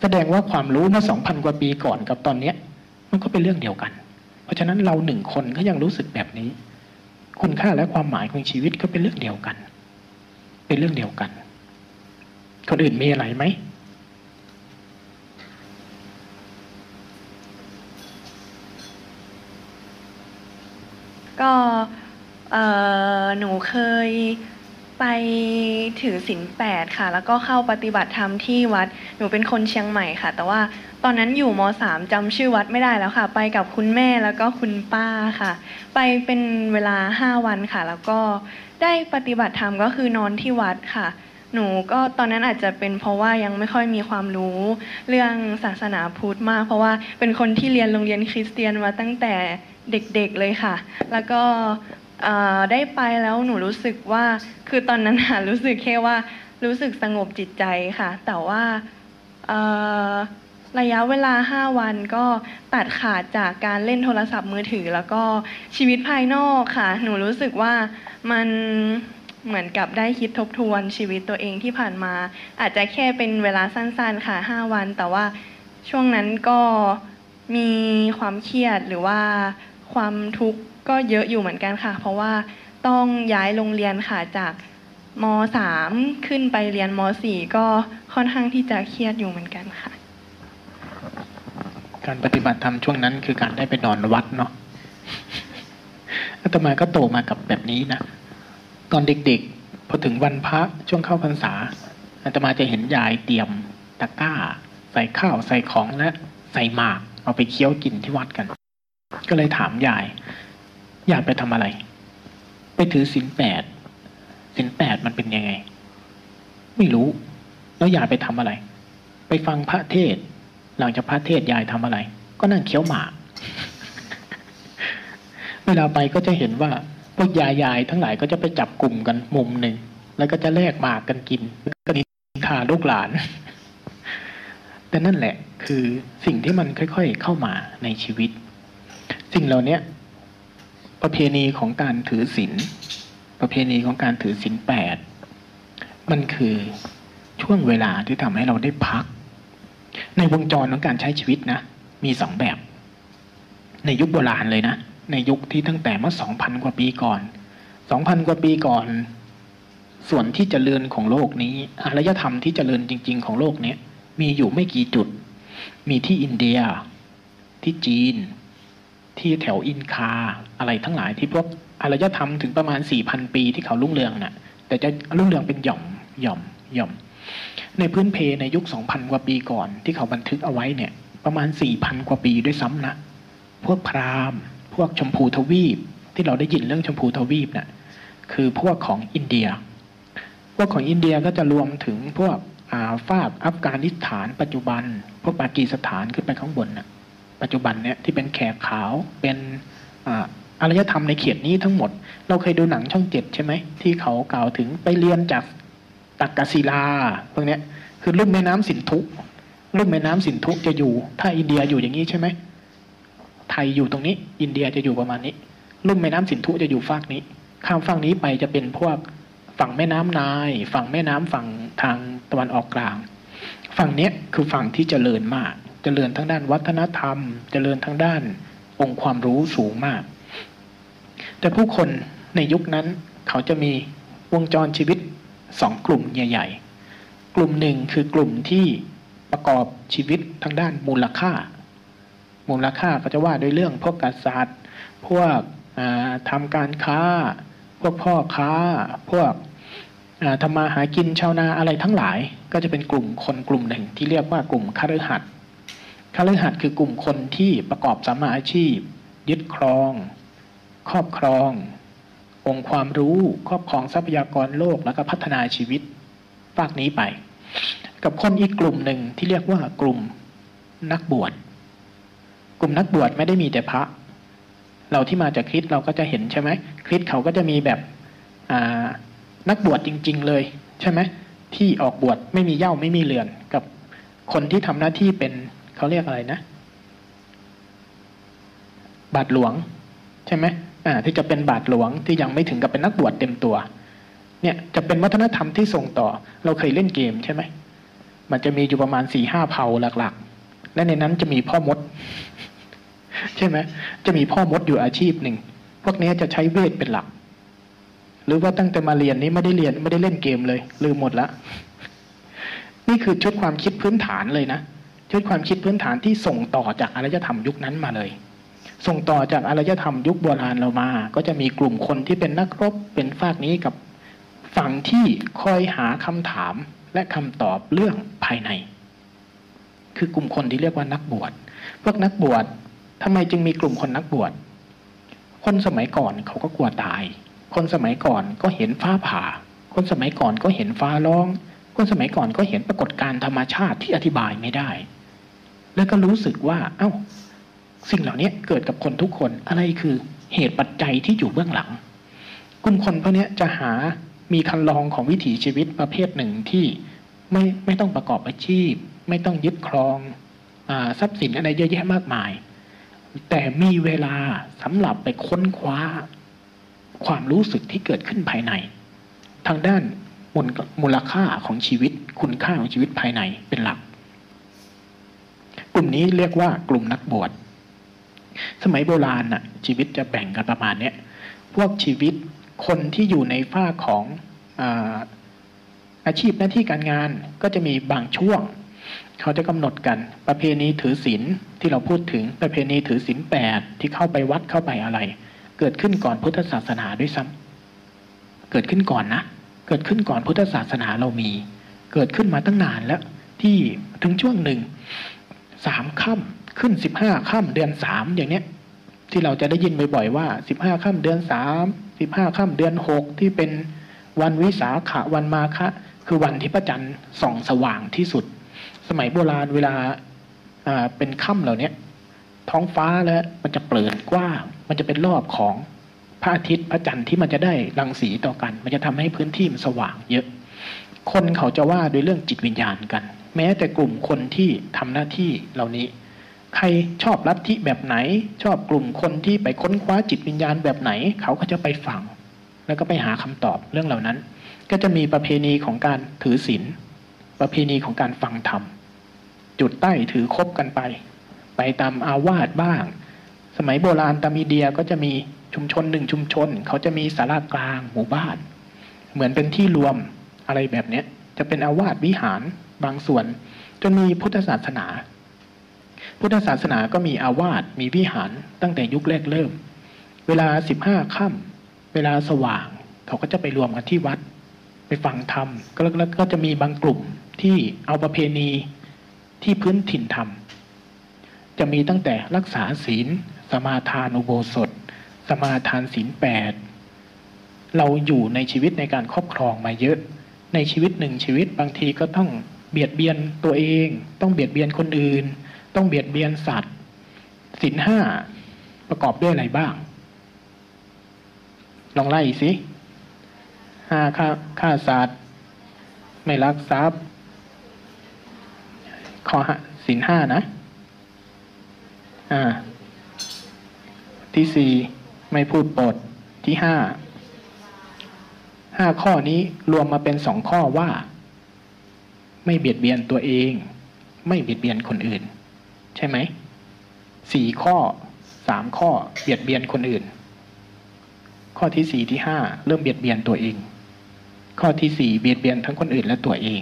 แสดงว่าความรู้เมื่อสองพันกว่าปีก่อนกับตอนเนี้ย มันก็เป็นเรื่องเดียวกัน เพราะฉะนั้นเราหนึ่งคนก็ยังรู้สึกแบบนี้ คุณค่าและความหมายของชีวิตก็เป็นเรื่องเดียวกัน เป็นเรื่องเดียวกันคนอื่นมีอะไรไหม ก็หนูเคยไปถือศีลแปดค่ะ แล้วก็เข้าปฏิบัติธรรมที่วัด หนูเป็นคนเชียงใหม่ค่ะ แต่ว่าตอนนั้นอยู่มสามจำชื่อวัดไม่ได้แล้วค่ะ ไปกับคุณแม่แล้วก็คุณป้าค่ะ ไปเป็นเวลาห้าวันค่ะ แล้วก็ได้ปฏิบัติธรรมก็คือนอนที่วัดค่ะ หนูก็ตอนนั้นอาจจะเป็นเพราะว่ายังไม่ค่อยมีความรู้เรื่องศาสนาพุทธมาก เพราะว่าเป็นคนที่เรียนโรงเรียนคริสเตียนมาตั้งแต่ เด็กๆเลยค่ะ แล้วก็ได้ไปแล้วหนูรู้สึกว่าคือตอนนั้นรู้สึกแค่ว่ารู้สึกสงบจิตใจค่ะ แต่ว่าระยะเวลา 5 วันก็ตัดขาดจากการเล่นโทรศัพท์มือถือ แล้วก็ชีวิตภายนอกค่ะ หนูรู้สึกว่ามันเหมือนกับได้คิดทบทวนชีวิตตัวเองที่ผ่านมา อาจจะแค่เป็นเวลาสั้นๆค่ะ 5 วัน แต่ว่าช่วงนั้นก็มีความเครียดหรือว่า ความทุกข์ก็เยอะอยู่เหมือนกันค่ะ เพราะว่าต้องย้ายโรงเรียนค่ะจากม .3 ขึ้นไปเรียนม .4 ก็ค่อนข้างที่จะเครียดอยู่เหมือนกันค่ะ การปฏิบัติธรรมช่วงนั้นคือการได้ไปนอนวัดเนาะอาตมาก็โตมากับแบบนี้นะ ตอนเด็กๆ พอถึงวันพระช่วงเข้าพรรษาอาตมาจะเห็นยายเตรียมตะกร้า ใส่ข้าวใส่ของและใส่หมาก เอาไปเคี้ยวกินที่วัดกัน ก็เลยถามยาย ยายไปทำอะไร ไปถือศีลแปดศีลแปดมันเป็นยังไง ไม่รู้ แล้วยายไปทำอะไร ไปฟังพระเทศ หลังจากพระเทศยายทำอะไร ก็นั่งเคี้ยวหมาก เวลาไปก็จะเห็นว่าพวกยายยายทั้งหลายก็จะไปจับกลุ่มกันมุมหนึ่ง แล้วก็จะแลกหมากกันกินก็นินทาลูกหลาน แต่นั่นแหละคือสิ่งที่มันค่อย ๆ เข้ามาในชีวิต สิ่งเหล่านี้ประเพณีของการถือศีลประเพณีของการถือศีลแปดมันคือช่วงเวลาที่ทำให้เราได้พัก ในวงจรของการใช้ชีวิตนะ มีสองแบบ ในยุคโบราณเลยนะ ในยุคที่ตั้งแต่เมื่อสองพันกว่าปีก่อนสองพันกว่าปีก่อน ส่วนที่เจริญของโลกนี้อารยธรรมที่เจริญจริง ๆ ของโลกนี้มีอยู่ไม่กี่จุด มีที่อินเดีย ที่จีน ที่แถวอินคาอะไรทั้งหลายที่พวกอารยธรรมถึงประมาณสี่พันปีที่เขารุ่งเรืองน่ะ แต่จะรุ่งเรืองเป็นหย่อมหย่อมหย่อม ในพื้นเพในยุคสองพันกว่าปีก่อน ที่เขาบันทึกเอาไว้เนี่ย ประมาณสี่พันกว่าปีด้วยซ้ำนะ พวกพราหมณ์ พวกชมพูทวีป ที่เราได้ยินเรื่องชมพูทวีปน่ะคือพวกของอินเดีย พวกของอินเดียก็จะรวมถึงพวกอาฟากอัฟกานิสถาน ปัจจุบัน พวกปากีสถานขึ้นไปข้างบนน่ะ ปัจจุบันเนี่ยที่เป็นแขกขาวเป็นอารยธรรมในเขตนี้ทั้งหมด เราเคยดูหนังช่องเจ็ดใช่ไหมที่เขากล่าวถึงไปเรียนจากตักกศิลาพวกนี้คือลุ่มแม่น้ำสินธุลุ่มแม่น้ำสินธุจะอยู่ ถ้าอินเดียอยู่อย่างนี้ใช่ไหมไทยอยู่ตรงนี้ อินเดียจะอยู่ประมาณนี้ ลุ่มแม่น้ำสินธุจะอยู่ฝั่งนี้ ข้ามฝั่งนี้ไปจะเป็นพวกฝั่งแม่น้ำนาย ฝั่งแม่น้ำฝั่งทางตะวันออกกลาง ฝั่งเนี้ยคือฝั่งที่เจริญมาก เจริญทั้งด้านวัฒนธรรม เจริญทั้งด้านองค์ความรู้สูงมาก แต่ผู้คนในยุคนั้นเขาจะมีวงจรชีวิตสองกลุ่มใหญ่ ๆ กลุ่มหนึ่งคือกลุ่มที่ประกอบชีวิตทางด้านมูลค่า มูลค่าก็จะว่าด้วยเรื่องพวกกษัตริย์ พวกอ่าทำการค้า พวกพ่อค้า พวกทำมาหากินชาวนาอะไรทั้งหลาย ก็จะเป็นกลุ่มคนกลุ่มหนึ่งที่เรียกว่ากลุ่มคฤหัสถ์ คฤหัสถ์คือกลุ่มคนที่ประกอบสัมมาอาชีพ ยึดครอง ครอบครอง องค์ความรู้ครอบครองทรัพยากรโลกแล้วก็พัฒนาชีวิตฝากนี้ไป กับคนอีกกลุ่มหนึ่งที่เรียกว่ากลุ่มนักบวชกลุ่มนักบวชไม่ได้มีแต่พระ เราที่มาจากคริสต์เราก็จะเห็นใช่ไหมคริสต์เขาก็จะมีแบบนักบวชจริง ๆ เลยใช่ไหมที่ออกบวชไม่มีเย้าไม่มีเรือนกับคนที่ทำหน้าที่เป็น เขาเรียกอะไรนะ บาทหลวง ใช่ไหมอ่าที่จะเป็นบาทหลวงที่ยังไม่ถึงกับเป็นนักบวชเต็มตัว เนี่ยจะเป็นวัฒนธรรมที่ส่งต่อ เราเคยเล่นเกมใช่ไหมมันจะมีอยู่ประมาณสี่ห้าเผ่าหลักๆ และในนั้นจะมีพ่อมด ใช่ไหมจะมีพ่อมดอยู่อาชีพหนึ่งพวกนี้จะใช้เวทเป็นหลัก หรือว่าตั้งแต่มาเรียนนี้ไม่ได้เรียนไม่ได้เล่นเกมเลย ลืมหมดละนี่คือชุดความคิดพื้นฐานเลยนะ ชุดความคิดพื้นฐานที่ส่งต่อจากอารยธรรมยุคนั้นมาเลย ส่งต่อจากอารยธรรมยุคโบราณเรามา ก็จะมีกลุ่มคนที่เป็นนักรบเป็นฝากนี้กับฝั่งที่คอยหาคำถามและคำตอบเรื่องภายใน คือกลุ่มคนที่เรียกว่านักบวชพวกนักบวชทำไมจึงมีกลุ่มคนนักบวชคนสมัยก่อนเขาก็กลัวตาย คนสมัยก่อนก็เห็นฟ้าผ่า คนสมัยก่อนก็เห็นฟ้าร้อง คนสมัยก่อนก็เห็นปรากฏการณ์ธรรมชาติที่อธิบายไม่ได้ แล้วก็รู้สึกว่า เอ้า สิ่งเหล่านี้เกิดกับคนทุกคน อะไรคือเหตุปัจจัยที่อยู่เบื้องหลัง กลุ่มคนพวกนี้จะหามีคันลองของวิถีชีวิตประเภทหนึ่งที่ไม่ไม่ต้องประกอบอาชีพ ไม่ต้องยึดครองอทรัพย์สินอะไรเยอะแยะมากมาย แต่มีเวลาสำหรับไปค้นคว้า ความรู้สึกที่เกิดขึ้นภายใน ทางด้านมูลมูลค่าของชีวิต คุณค่าของชีวิตภายในเป็นหลัก กลุ่มนี้เรียกว่ากลุ่มนักบวชสมัยโบราณน่ะ ชีวิตจะแบ่งกันประมาณเนี้ยพวกชีวิตคนที่อยู่ในฝ้าของอาอาชีพหน้าที่การงานก็จะมีบางช่วง เขาจะกำหนดกันประเพณีถือศีลที่เราพูดถึงประเพณีถือศีลแปดที่เข้าไปวัดเข้าไปอะไร เกิดขึ้นก่อนพุทธศาสนาด้วยซ้ำเกิดขึ้นก่อนนะเกิดขึ้นก่อนพุทธศาสนาเรามี เกิดขึ้นมาตั้งนานแล้วที่ถึงช่วงหนึ่ง สามค่ำขึ้นสิบห้าค่ำเดือนสามอย่างเนี้ย ที่เราจะได้ยินบ่อยๆว่าสิบห้าค่ำเดือนสามสิบห้าค่ำเดือนหกที่เป็นวันวิสาขะวันมาฆะคือวันที่พระจันทร์ส่องสว่างที่สุด สมัยโบราณเวลาเป็นค่ำเหล่านี้ท้องฟ้าแล้วมันจะเปิดกว้างมันจะเป็นรอบของพระอาทิตย์พระจันทร์ที่มันจะได้รังสีต่อกัน มันจะทำให้พื้นที่มันสว่างเยอะ คนเขาจะว่าโดยเรื่องจิตวิญญาณกัน แม้แต่กลุ่มคนที่ทำหน้าที่เหล่านี้ ใครชอบลัทธิแบบไหน ชอบกลุ่มคนที่ไปค้นคว้าจิตวิญญาณแบบไหน เขาก็จะไปฟัง แล้วก็ไปหาคำตอบเรื่องเหล่านั้น ก็จะมีประเพณีของการถือศีลประเพณีของการฟังธรรมจุดใต้ถือคบกันไป ไปตามอาวาสบ้าง สมัยโบราณตามีเดียก็จะมีชุมชนหนึ่งชุมชน เขาจะมีสารากลางหมู่บ้าน เหมือนเป็นที่รวม อะไรแบบเนี้ย จะเป็นอาวาสวิหารบางส่วน จนมีพุทธศาสนา พุทธศาสนาก็มีอาวาสมีวิหารตั้งแต่ยุคแรกเริ่ม เวลาสิบห้าค่ำเวลาสว่าง เขาก็จะไปรวมกันที่วัด ไปฟังธรรมก็แล้วก็จะมีบางกลุ่มที่เอาประเพณีที่พื้นถิ่นธรรมจะมีตั้งแต่รักษาศีล สมาทานอุโบสถ สมาทานศีลแปดเราอยู่ในชีวิตในการครอบครองมาเยอะ ในชีวิตหนึ่งชีวิตบางทีก็ต้องเบียดเบียนตัวเอง ต้องเบียดเบียนคนอื่น ต้องเบียดเบียนสัตว์ศีลห้าประกอบด้วยอะไรบ้าง ลองไล่สิห้าฆ่าฆ่าสัตว์ไม่ลักทรัพย์ ข้อห้าศีลห้านะ อ่า ที่สี่ไม่พูดปดที่ห้า ห้าข้อนี้รวมมาเป็นสองข้อว่า ไม่เบียดเบียนตัวเอง ไม่เบียดเบียนคนอื่น ใช่ไหมสี่ข้อสามข้อเบียดเบียนคนอื่น ข้อที่สี่ที่ห้าเริ่มเบียดเบียนตัวเอง ข้อที่สี่เบียดเบียนทั้งคนอื่นและตัวเอง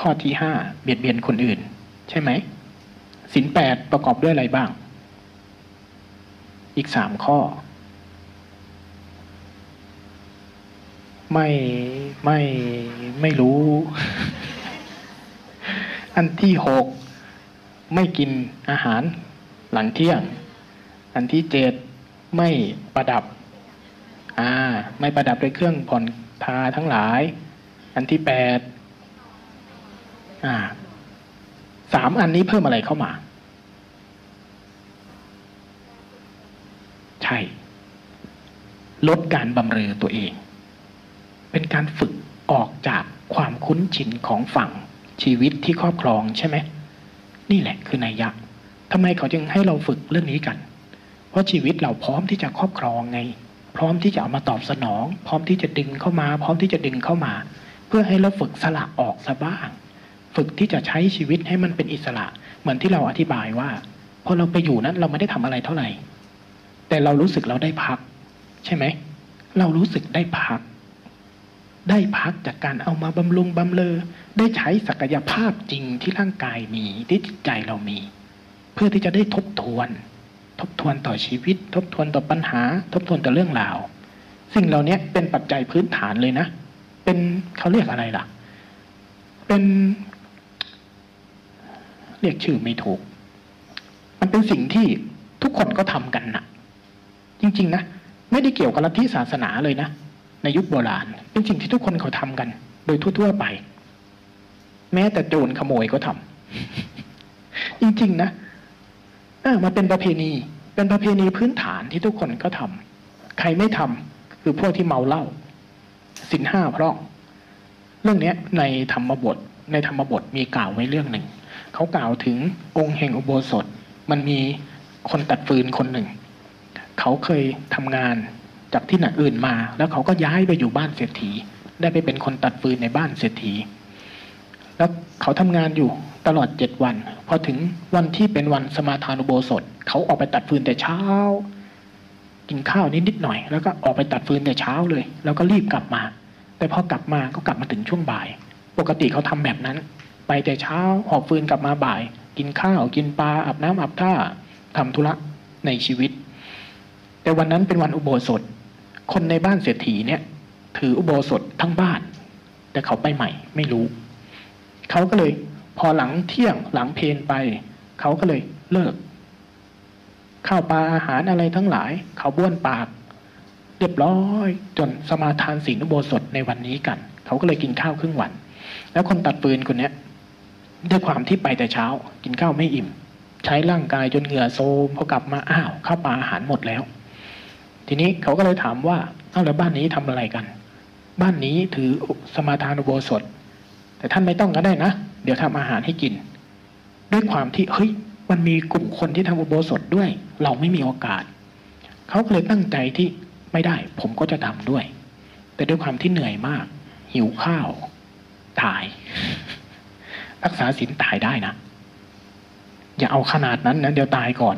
ข้อที่ห้าเบียดเบียนคนอื่น ใช่ไหมสินแปดประกอบด้วยอะไรบ้าง อีกสามข้อ ไม่ไม่ไม่รู้ อันที่หกไม่กินอาหารหลังเที่ยง อันที่เจ็ดไม่ประดับ อ่า ไม่ประดับด้วยเครื่องผ่อนทาทั้งหลาย อันที่แปดอ่าสามอันนี้เพิ่มอะไรเข้ามา ใช่ ลดการบำเรอตัวเอง เป็นการฝึกออกจากความคุ้นชินของฝั่งชีวิตที่ครอบครองใช่ไหมนี่แหละคือนัยยะทำไมเขาจึงให้เราฝึกเรื่องนี้กัน เพราะชีวิตเราพร้อมที่จะครอบครองไง พร้อมที่จะเอามาตอบสนอง พร้อมที่จะดึงเข้ามา พร้อมที่จะดึงเข้ามา เพื่อให้เราฝึกสละออกซะบ้าง ฝึกที่จะใช้ชีวิตให้มันเป็นอิสระ เหมือนที่เราอธิบายว่าพอเราไปอยู่นั้นเราไม่ได้ทำอะไรเท่าไหร่ แต่เรารู้สึกเราได้พัก ใช่ไหม เรารู้สึกได้พัก ได้พักจากการเอามาบำรุงบำเลอได้ใช้ศักยภาพจริงที่ร่างกายมีที่จิตใจเรามี เพื่อที่จะได้ทบทวน ทบทวนต่อชีวิต ทบทวนต่อปัญหา ทบทวนต่อเรื่องราว สิ่งเหล่านี้เป็นปัจจัยพื้นฐานเลยนะ เป็นเขาเรียกอะไรล่ะ เป็นเรียกชื่อไม่ถูก มันเป็นสิ่งที่ทุกคนก็ทำกันนะจริง ๆ นะ ไม่ได้เกี่ยวกับลัทธิศาสนาเลยนะ ในยุคโบราณ เป็นสิ่งที่ทุกคนเขาทำกัน โดยทั่วๆไป แม้แต่โจรขโมยก็ทำจริง ๆ นะเออมาเป็นประเพณี เป็นประเพณีพื้นฐานที่ทุกคนก็ทำใครไม่ทำคือพวกที่เมาเหล้าสินห้าพร่อง เรื่องเนี้ยในธรรมบท ในธรรมบทมีกล่าวไว้เรื่องหนึ่ง เขากล่าวถึงองค์แห่งอุโบสถ มันมีคนตัดฟืนคนหนึ่ง เขาเคยทำงาน จากที่ไหนอื่นมา แล้วเขาก็ย้ายไปอยู่บ้านเศรษฐี ได้ไปเป็นคนตัดฟืนในบ้านเศรษฐี แล้วเขาทำงานอยู่ตลอดเจ็ดวัน พอถึงวันที่เป็นวันสมาทานอุโบสถ เขาออกไปตัดฟืนแต่เช้า กินข้าวนิดนิดหน่อย แล้วก็ออกไปตัดฟืนแต่เช้าเลย แล้วก็รีบกลับมา แต่พอกลับมาก็กลับมาถึงช่วงบ่าย ปกติเขาทำแบบนั้น ไปแต่เช้าหอบฟืนกลับมาบ่าย กินข้าวกินปลาอาบน้ำอาบท่าทำธุระในชีวิต แต่วันนั้นเป็นวันอุโบสถ คนในบ้านเศรษฐีเนี่ย ถืออุโบสถทั้งบ้าน แต่เขาไปใหม่ไม่รู้ เขาก็เลยพอหลังเที่ยงหลังเพลนไป เขาก็เลยเลิกข้าวปลาอาหารอะไรทั้งหลาย เขาบ้วนปาก เรียบร้อย จนสมาทานศีลอุโบสถในวันนี้กัน เขาก็เลยกินข้าวครึ่งวัน แล้วคนตัดปืนคนเนี้ยด้วยความที่ไปแต่เช้า กินข้าวไม่อิ่ม ใช้ร่างกายจนเหงื่อโซมพอกลับมาอ้าวข้าวปลาอาหารหมดแล้ว ทีนี้เขาก็เลยถามว่าเอ้าแล้วบ้านนี้ทำอะไรกัน บ้านนี้ถือสมาทานอุโบสถ แต่ท่านไม่ต้องก็ได้นะ เดี๋ยวทำอาหารให้กิน ด้วยความที่เฮ้ยมันมีกลุ่มคนที่ทำอุโบสถด้วย เราไม่มีโอกาส เขาก็เลยตั้งใจที่ไม่ได้ ผมก็จะทำด้วย แต่ด้วยความที่เหนื่อยมาก หิวข้าวตาย รักษาศีลตายได้นะ อย่าเอาขนาดนั้นนะเดี๋ยวตายก่อน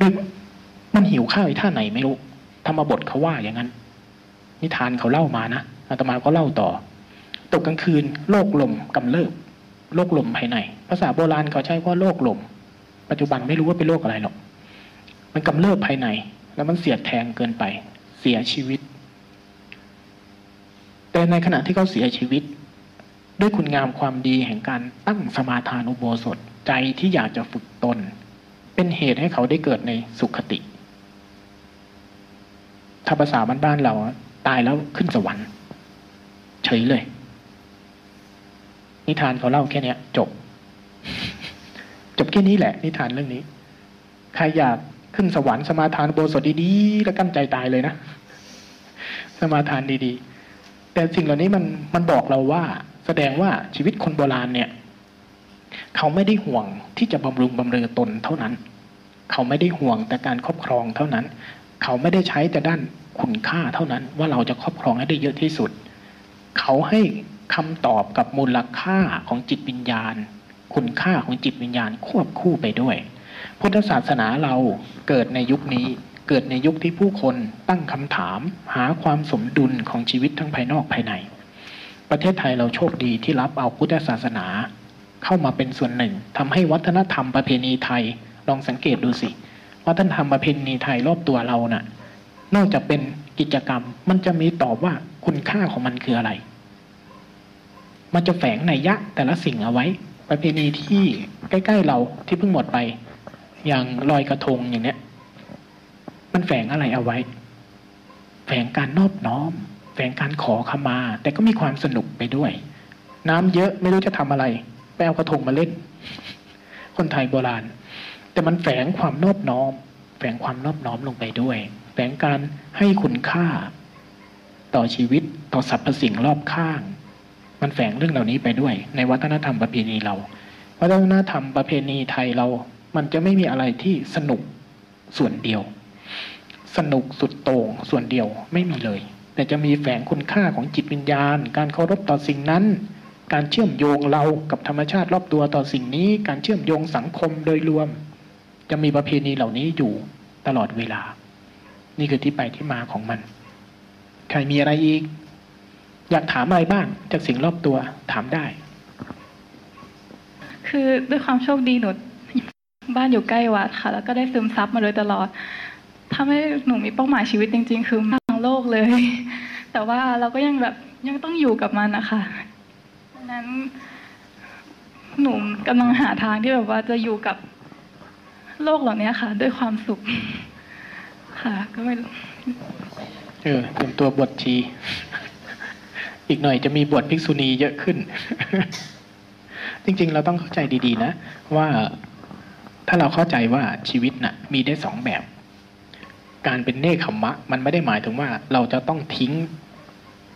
ด้วย มันหิวข้าวอีท่าไหนไม่รู้ธรรมบทเขาว่าอย่างนั้น นิทานเขาเล่ามานะอาตมาก็เล่าต่อ ตกกลางคืนโรคลมกำเริบโรคลมภายใน ภาษาโบราณเขาใช้ว่าโรคลม ปัจจุบันไม่รู้ว่าเป็นโรคอะไรหรอก มันกำเริบภายใน แล้วมันเสียดแทงเกินไป เสียชีวิต แต่ในขณะที่เขาเสียชีวิต ด้วยคุณงามความดีแห่งการตั้งสมาทานอุโบสถใจที่อยากจะฝึกตน เป็นเหตุให้เขาได้เกิดในสุขติ ถ้าภาษาบ้านๆเราตายแล้วขึ้นสวรรค์เฉยเลย นิทานเขาเล่าแค่นี้จบ จบแค่นี้แหละ นิทานเรื่องนี้ ใครอยากขึ้นสวรรค์สมาทานโบสถดีๆแล้วกั้นใจตายเลยนะ สมาทานดีๆ แต่สิ่งเหล่านี้มันมันบอกเราว่า แสดงว่าชีวิตคนโบราณเนี่ย เขาไม่ได้ห่วงที่จะบำรุงบำเรอตนเท่านั้น เขาไม่ได้ห่วงแต่การครอบครองเท่านั้น เขาไม่ได้ใช้แต่ด้านคุณค่าเท่านั้นว่าเราจะครอบครองให้ได้เยอะที่สุด เขาให้คำตอบกับมูลค่าของจิตวิญญาณ คุณค่าของจิตวิญญาณควบคู่ไปด้วย พุทธศาสนาเราเกิดในยุคนี้เกิดในยุคที่ผู้คนตั้งคำถาม หาความสมดุลของชีวิตทั้งภายนอกภายใน ประเทศไทยเราโชคดีที่รับเอาพุทธศาสนา เข้ามาเป็นส่วนหนึ่งทำให้วัฒนธรรมประเพณีไทยลองสังเกตดูสิ วัฒนธรรมประเพณีไทยรอบตัวเราน่ะ นอกจากเป็นกิจกรรม มันจะมีตอบว่าคุณค่าของมันคืออะไร มันจะแฝงในยยะแต่ละสิ่งเอาไว้ ประเพณีที่ใกล้ๆเราที่เพิ่งหมดไป อย่างลอยกระทงอย่างเนี้ย มันแฝงอะไรเอาไว้ แฝงการนอบน้อม แฝงการขอขมา แต่ก็มีความสนุกไปด้วย น้ำเยอะไม่รู้จะทำอะไรไปเอากระทงมาเล่น คนไทยโบราณ แต่มันแฝงความนอบน้อม แฝงความนอบน้อมลงไปด้วย แฝงการให้คุณค่า ต่อชีวิตต่อสรรพสิ่งรอบข้าง มันแฝงเรื่องเหล่านี้ไปด้วย ในวัฒนธรรมประเพณีเรา วัฒนธรรมประเพณีไทยเรา มันจะไม่มีอะไรที่สนุกส่วนเดียว สนุกสุดโต่งส่วนเดียวไม่มีเลย แต่จะมีแฝงคุณค่าของจิตวิญญาณ การเคารพต่อสิ่งนั้นการเชื่อมโยงเรากับธรรมชาติรอบตัวต่อสิ่งนี้ การเชื่อมโยงสังคมโดยรวม จะมีประเพณีเหล่านี้อยู่ตลอดเวลา นี่คือที่ไปที่มาของมัน ใครมีอะไรอีก อยากถามอะไรบ้างจากสิ่งรอบตัวถามได้ คือด้วยความโชคดีหนูบ้านอยู่ใกล้วัดค่ะ แล้วก็ได้ซึมซับมาโดยตลอดทำให้หนูมีเป้าหมายชีวิตจริง ๆ คือทางโลกเลย แต่ว่าเราก็ยังแบบยังต้องอยู่กับมันนะคะดังนั้นหนูกำลังหาทางที่แบบว่าจะอยู่กับ โลกเหล่านี้ค่ะ ด้วยความสุข ค่ะ ก็ไม่เออเตรียมตัวบวชชี อีกหน่อยจะมีบวชภิกษุณีเยอะขึ้น จริง ๆ เราต้องเข้าใจดี ๆ นะ ว่าถ้าเราเข้าใจว่าชีวิตน่ะ มีได้สองแบบ การเป็นเนคขมะ มันไม่ได้หมายถึงว่าเราจะต้องทิ้ง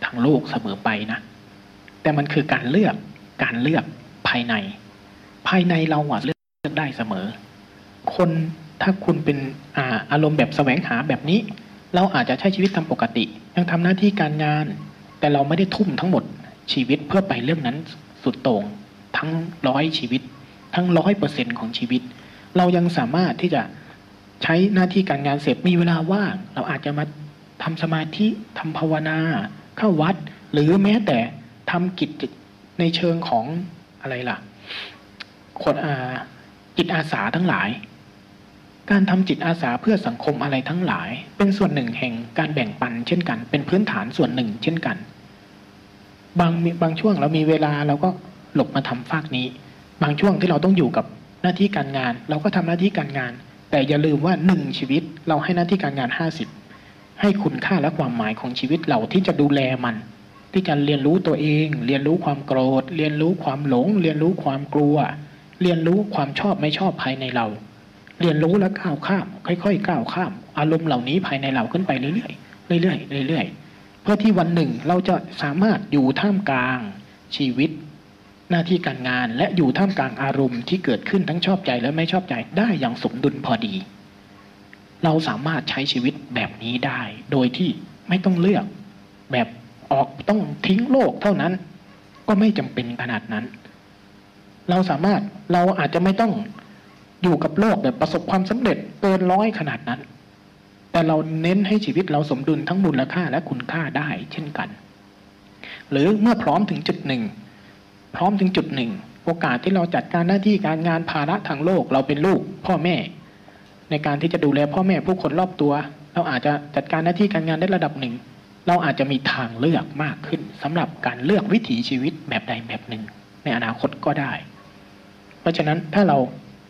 ทางโลกเสมอไปนะ แต่มันคือการเลือกการเลือกภายใน ภายในเราอะเลือกได้เสมอ คนถ้าคุณเป็นอาอารมณ์แบบแสวงหาแบบนี้ เราอาจจะใช้ชีวิตตามปกติ ยังทำหน้าที่การงาน แต่เราไม่ได้ทุ่มทั้งหมดชีวิตเพื่อไปเรื่องนั้นสุดโต่งทั้งร้อยชีวิต ทั้งร้อยเปอร์เซ็นของชีวิต เรายังสามารถที่จะใช้หน้าที่การงานเสร็จมีเวลาว่าง เราอาจจะมาทำสมาธิทำภาวนา เข้าวัด หรือแม้แต่ทำกิจในเชิงของอะไรล่ะ คนอาจิตอาสาทั้งหลาย การทำจิตอาสาเพื่อสังคมอะไรทั้งหลาย เป็นส่วนหนึ่งแห่งการแบ่งปัน เช่นกัน เป็นพื้นฐานส่วนหนึ่ง เช่นกัน บางบางช่วงเรามีเวลาเราก็หลบมาทำฝากนี้ บางช่วงที่เราต้องอยู่กับหน้าที่การงาน เราก็ทำหน้าที่การงาน แต่อย่าลืมว่าหนึ่งชีวิต เราให้หน้าที่การงานห้าสิบให้คุณค่าและความหมายของชีวิตเราที่จะดูแลมัน ที่จะเรียนรู้ตัวเอง เรียนรู้ความโกรธ เรียนรู้ความหลง เรียนรู้ความกลัว เรียนรู้ความชอบไม่ชอบภายในเรา เรียนรู้และก้าวข้าม ค่อยๆก้าวข้าม อารมณ์เหล่านี้ภายในเราขึ้นไปเรื่อยๆเรื่อยๆเรื่อยๆเพื่อที่วันหนึ่งเราจะสามารถอยู่ท่ามกลางชีวิต หน้าที่การงานและอยู่ท่ามกลางอารมณ์ที่เกิดขึ้นทั้งชอบใจและไม่ชอบใจได้อย่างสมดุลพอดี เราสามารถใช้ชีวิตแบบนี้ได้ โดยที่ไม่ต้องเลือก แบบออกต้องทิ้งโลกเท่านั้น ก็ไม่จำเป็นขนาดนั้น เราสามารถเราอาจจะไม่ต้อง อยู่กับโลกแบบประสบความสำเร็จเกินร้อยขนาดนั้น แต่เราเน้นให้ชีวิตเราสมดุลทั้งมูลค่าและคุณค่าได้เช่นกัน หรือเมื่อพร้อมถึงจุดหนึ่ง พร้อมถึงจุดหนึ่ง โอกาสที่เราจัดการหน้าที่การงานภาระทางโลกเราเป็นลูก พ่อแม่ ในการที่จะดูแลพ่อแม่ผู้คนรอบตัว เราอาจจะจัดการหน้าที่การงานได้ระดับหนึ่ง เราอาจจะมีทางเลือกมากขึ้นสำหรับการเลือกวิถีชีวิตแบบใดแบบหนึ่ง ในอนาคตก็ได้ เพราะฉะนั้นถ้าเรา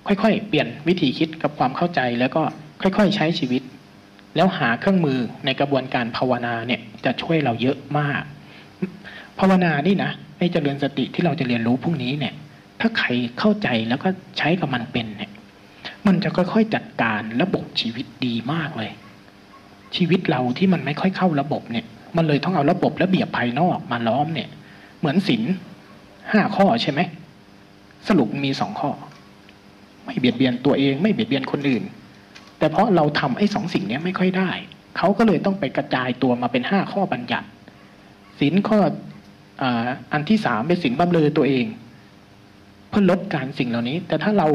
ค่อยๆ เปลี่ยนวิธีคิดกับความเข้าใจแล้วก็ค่อยๆ ใช้ชีวิต แล้วหาเครื่องมือในกระบวนการภาวนาเนี่ยจะช่วยเราเยอะมาก ภาวนานี่นะให้เจริญสติที่เราจะเรียนรู้พรุ่งนี้เนี่ย ถ้าใครเข้าใจแล้วก็ใช้กับมันเป็นเนี่ย มันจะค่อยๆจัดการระบบชีวิตดีมากเลย ชีวิตเราที่มันไม่ค่อยเข้าระบบเนี่ย มันเลยต้องเอาระบบระเบียบภายนอกมาล้อมเนี่ย เหมือนศีลห้าข้อใช่ไหมสรุปมีสองข้อ ไม่เบียดเบียนตัวเอง ไม่เบียดเบียนคนอื่น แต่เพราะเราทำไอ้สองสิ่งนี้ไม่ค่อยได้ เขาก็เลยต้องไปกระจายตัวมาเป็นห้าข้อบัญญัติศีลข้ออ,อันที่สามเป็นศีลบำเรอตัวเอง เพื่อลดการสิ่งเหล่านี้ แต่ถ้าเรา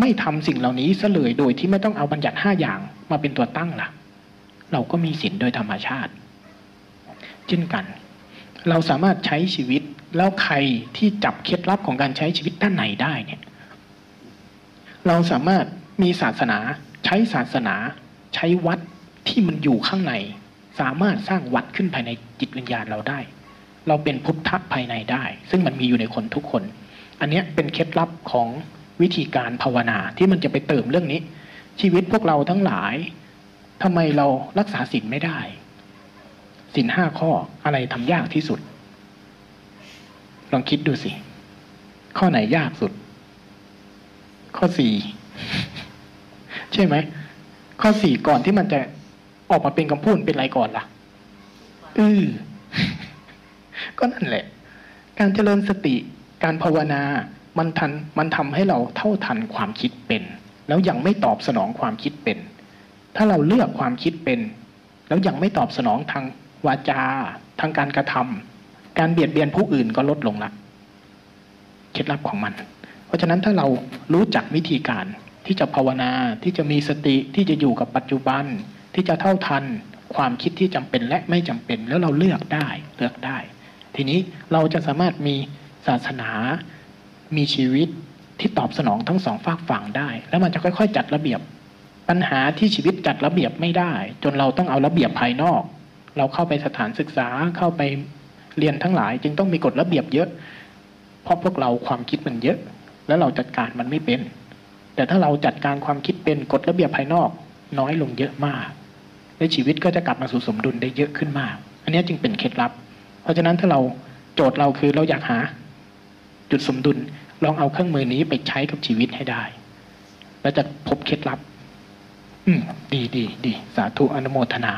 ไม่ทำสิ่งเหล่านี้ซะเลยโดยที่ไม่ต้องเอาบัญญัติห้าอย่างมาเป็นตัวตั้งล่ะ เราก็มีศีลโดยธรรมชาติ เช่นกัน เราสามารถใช้ชีวิตแล้วใครที่จับเคล็ดลับของการใช้ชีวิตด้านไหนได้เนี่ย เราสามารถมีศาสนาใช้ศาสนา ใช้วัดที่มันอยู่ข้างใน สามารถสร้างวัดขึ้นภายในจิตวิญญาณเราได้ เราเป็นพุทธภายในได้ ซึ่งมันมีอยู่ในคนทุกคน อันนี้เป็นเคล็ดลับของวิธีการภาวนาที่มันจะไปเติมเรื่องนี้ ชีวิตพวกเราทั้งหลายทำไมเรารักษาศีลไม่ได้ศีลห้าข้ออะไรทำยากที่สุด ลองคิดดูสิ ข้อไหนยากสุด ข้อสี่ใช่ไหม ข้อสี่ก่อนที่มันจะออกมาเป็นคำพูดเป็นอะไรก่อนล่ะอือก็นั่นแหละ การเจริญสติการภาวนามันทันมันทำให้เราเท่าทันความคิดเป็น แล้วยังไม่ตอบสนองความคิดเป็น ถ้าเราเลือกความคิดเป็น แล้วยังไม่ตอบสนองทางวาจา ทางการกระทำการเบียดเบียนผู้อื่นก็ลดลงละเคล็ดลับของมัน เพราะฉะนั้นถ้าเรารู้จักวิธีการที่จะภาวนาที่จะมีสติที่จะอยู่กับปัจจุบัน ที่จะเท่าทัน ความคิดที่จำเป็นและไม่จำเป็น แล้วเราเลือกได้เลือกได้ ทีนี้เราจะสามารถมีศาสนา มีชีวิตที่ตอบสนองทั้งสองฝากฝั่งได้ แล้วมันจะค่อย ๆ จัดระเบียบ ปัญหาที่ชีวิตจัดระเบียบไม่ได้ จนเราต้องเอาระเบียบภายนอก เราเข้าไปสถานศึกษาเข้าไปเรียนทั้งหลาย จึงต้องมีกฎระเบียบเยอะ เพราะพวกเราความคิดมันเยอะ แล้วเราจัดการมันไม่เป็น แต่ถ้าเราจัดการความคิดเป็นกฎระเบียบภายนอก น้อยลงเยอะมากและชีวิตก็จะกลับมาสู่สมดุลได้เยอะขึ้นมาก อันนี้จึงเป็นเคล็ดลับ เพราะฉะนั้นถ้าเราโจทย์เราคือเราอยากหา จุดสมดุลลองเอาเครื่องมือนี้ไปใช้กับชีวิตให้ได้ แล้วจะพบเคล็ดลับ อืมดีดีดีสาธุอนุโมทนา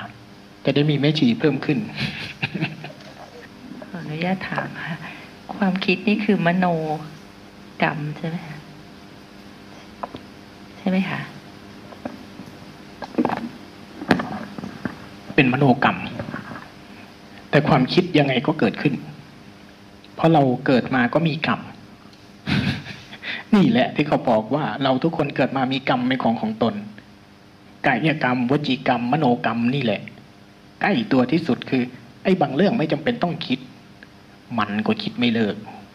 จะได้มีแม่ชีเพิ่มขึ้นขออนุญาตถามค่ะความคิดนี่คือมโน กรรมใช่ไหมคะใช่ไหมคะเป็นมโนกรรม แต่ความคิดยังไงก็เกิดขึ้น เพราะเราเกิดมาก็มีกรรม นี่แหละที่เขาบอกว่า เราทุกคนเกิดมามีกรรมเป็นของของตนกายกรรม วจีกรรม มโนกรรมนี่แหละ ใกล้ตัวที่สุดคือ ไอ้บางเรื่องไม่จำเป็นต้องคิด มันก็คิดไม่เลิก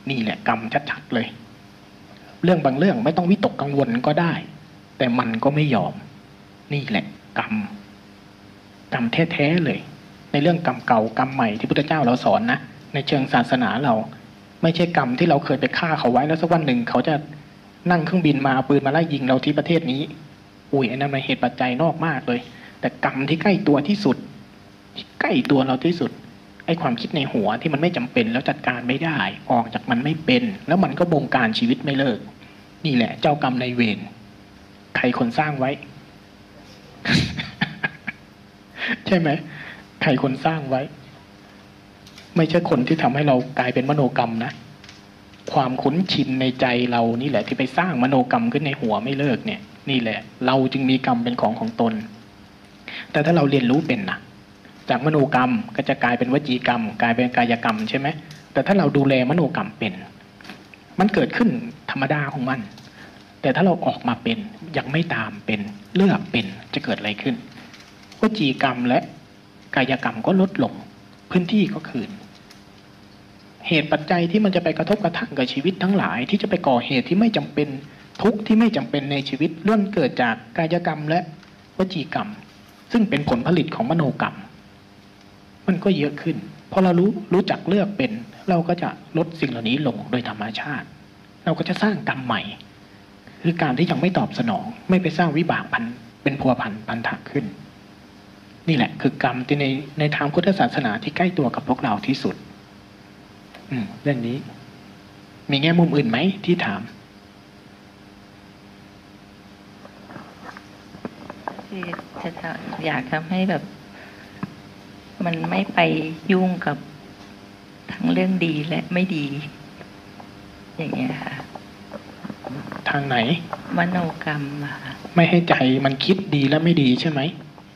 นี่แหละกรรมชัดๆเลย เรื่องบางเรื่องไม่ต้องวิตกกังวลก็ได้ แต่มันก็ไม่ยอม นี่แหละ กรรม กรรมแท้ๆเลย ในเรื่องกรรมเก่ากรรมใหม่ที่พุทธเจ้าเราสอนนะในเชิงศาสนาเรา ไม่ใช่กรรมที่เราเคยไปฆ่าเขาไว้แล้วสักวันหนึ่งเขาจะนั่งเครื่องบินมาเอาปืนมาไล่ยิงเราที่ประเทศนี้ อุ้ยอันนั้นมันเหตุปัจจัยนอกมากเลย แต่กรรมที่ใกล้ตัวที่สุด ใกล้ตัวเราที่สุด ไอ้ความคิดในหัวที่มันไม่จำเป็นแล้วจัดการไม่ได้ ออกจากมันไม่เป็น แล้วมันก็บงการชีวิตไม่เลิก นี่แหละ เจ้ากรรมในายเวรใครคนสร้างไว้ ใช่ไหมใครคนสร้างไว้ ไม่ใช่คนที่ทำให้เรากลายเป็นมโนกรรมนะความคุ้นชินในใจเรานี่แหละ ที่ไปสร้างมโนกรรมขึ้นในหัวไม่เลิกเนี่ย นี่แหละ เราจึงมีกรรมเป็นของของตน แต่ถ้าเราเรียนรู้เป็นนะ จากมโนกรรมก็จะกลายเป็นวจีกรรม กลายเป็นกายกรรมใช่ไหมแต่ถ้าเราดูแลมโนกรรมเป็น มันเกิดขึ้นธรรมดาของมัน แต่ถ้าเราออกมาเป็นยังไม่ตามเป็นเลือกเป็นจะเกิดอะไรขึ้นวจีกรรมและกายกรรมก็ลดลงพื้นที่ก็คืน เหตุปัจจัยที่มันจะไปกระทบกระทั่งกับชีวิตทั้งหลาย ที่จะไปก่อเหตุที่ไม่จำเป็นทุกข์ที่ไม่จำเป็นในชีวิตล้วนเกิดจากกายกรรมและวจีกรรม ซึ่งเป็นผลผลิตของมโนกรรม มันก็เยอะขึ้นพอเรารู้รู้จักเลือกเป็น เราก็จะลดสิ่งเหล่านี้ลงโดยธรรมชาติ เราก็จะสร้างกรรมใหม่ คือการที่ยังไม่ตอบสนอง ไม่ไปสร้างวิบากพันเป็นพัวพันพันธะขึ้น นี่แหละ คือกรรมที่ในในทางพุทธศาสนาที่ใกล้ตัวกับพวกเราที่สุด อืมเรื่องนี้ มีแง่มุมอื่นไหมที่ถามจะอยากทำให้แบบ มันไม่ไปยุ่งกับทั้งเรื่องดีและไม่ดี อย่างเงี้ยค่ะ ทางไหน มโนกรรมอะค่ะไม่ให้ใจมันคิดดีและไม่ดีใช่ไหม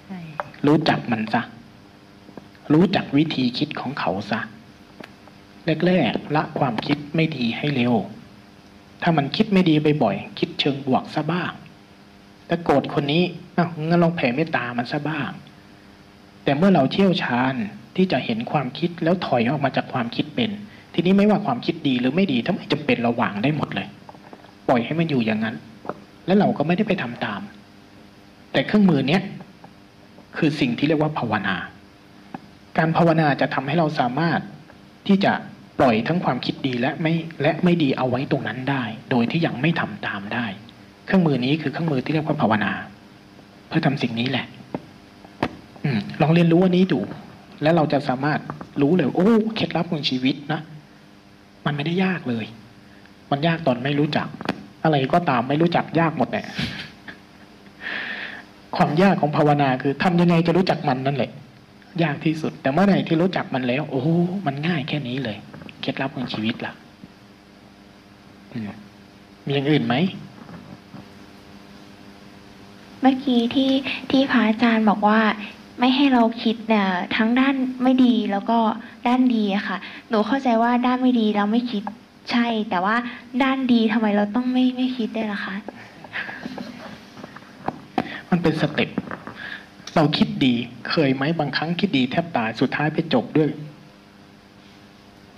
ใช่รู้จักมันซะรู้จักวิธีคิดของเขาซะแรกๆละความคิดไม่ดีให้เร็ว ถ้ามันคิดไม่ดีบ่อยๆคิดเชิงบวกซะบ้างถ้าโกรธคนนี้อ้าวงั้นลองแผ่เมตตามันซะบ้าง แต่เมื่อเราเชี่ยวชาญที่จะเห็นความคิดแล้วถอยออกมาจากความคิดเป็น ทีนี้ไม่ว่าความคิดดีหรือไม่ดีถ้าไม่จำเป็นเราวางได้หมดเลย ปล่อยให้มันอยู่อย่างนั้น แล้วเราก็ไม่ได้ไปทำตาม แต่เครื่องมือเนี้ยคือสิ่งที่เรียกว่าภาวนา การภาวนาจะทำให้เราสามารถที่จะปล่อยทั้งความคิดดีและไม่และไม่ดีเอาไว้ตรงนั้นได้ โดยที่ยังไม่ทำตามได้ เครื่องมือนี้คือเครื่องมือที่เรียกว่าภาวนา เพื่อทำสิ่งนี้แหละ ลองเรียนรู้อันนี้ดู แล้วเราจะสามารถรู้เลย โอ้เคล็ดลับของชีวิตนะ มันไม่ได้ยากเลย มันยากตอนไม่รู้จัก อะไรก็ตามไม่รู้จักยากหมดแหละความยากของภาวนาคือทำยังไงจะรู้จักมันนั่นแหละ ยากที่สุด แต่เมื่อไหร่ที่รู้จักมันแล้ว โอ้มันง่ายแค่นี้เลย เคล็ดลับของชีวิตล่ะมีอย่างอื่นไหมเมื่อกี้ที่ที่พระอาจารย์บอกว่า ไม่ให้เราคิดเนี่ยทั้งด้านไม่ดีแล้วก็ด้านดีอะค่ะ หนูเข้าใจว่าด้านไม่ดีเราไม่คิดใช่ แต่ว่าด้านดีทำไมเราต้องไม่ไม่คิดได้ล่ะคะ มันเป็นสเต็ปเราคิดดี เคยไหมบางครั้งคิดดีแทบตายสุดท้ายไปจบด้วย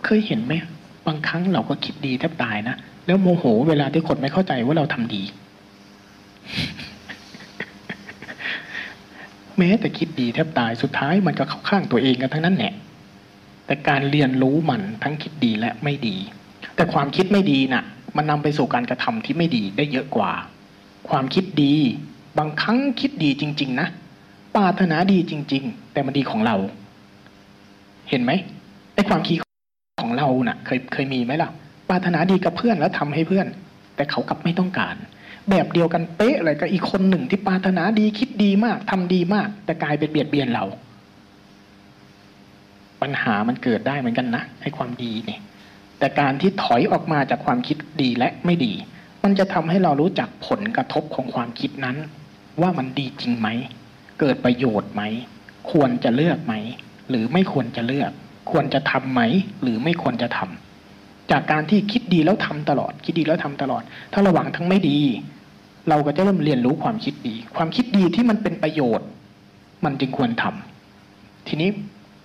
เคยเห็นไหมบางครั้งเราก็คิดดีแทบตายนะแล้วโมโห เวลาที่คนไม่เข้าใจว่าเราทำดี แม้แต่คิดดีแทบตายสุดท้ายมันก็เข้าข้างตัวเองกันทั้งนั้นแหละแต่การเรียนรู้มันทั้งคิดดีและไม่ดี แต่ความคิดไม่ดีน่ะ มันนำไปสู่การกระทำที่ไม่ดีได้เยอะกว่า ความคิดดี บางครั้งคิดดีจริง ๆ นะปรารถนาดีจริง ๆ แต่มันดีของเรา เห็นไหมไอ้ความคิดของเราน่ะ เคยเคยมีไหมล่ะปรารถนาดีกับเพื่อนแล้วทำให้เพื่อน แต่เขากลับไม่ต้องการ แบบเดียวกันเป๊ะเลยกับอีกคนหนึ่งที่ปรารถนาดีคิดดีมากทำดีมาก แต่กลายเป็นเบียดเบียนเรา ปัญหามันเกิดได้เหมือนกันนะไอ้ความดีเนี่ยแต่การที่ถอยออกมาจากความคิดดีและไม่ดี มันจะทำให้เรารู้จักผลกระทบของความคิดนั้น ว่ามันดีจริงไหม เกิดประโยชน์ไหม ควรจะเลือกไหม หรือไม่ควรจะเลือก ควรจะทำไหม หรือไม่ควรจะทำจากการที่คิดดีแล้วทำตลอด คิดดีแล้วทำตลอด ถ้าระหว่างทั้งไม่ดี เราก็จะเริ่มเรียนรู้ความคิดดี ความคิดดีที่มันเป็นประโยชน์ มันจึงควรทำทีนี้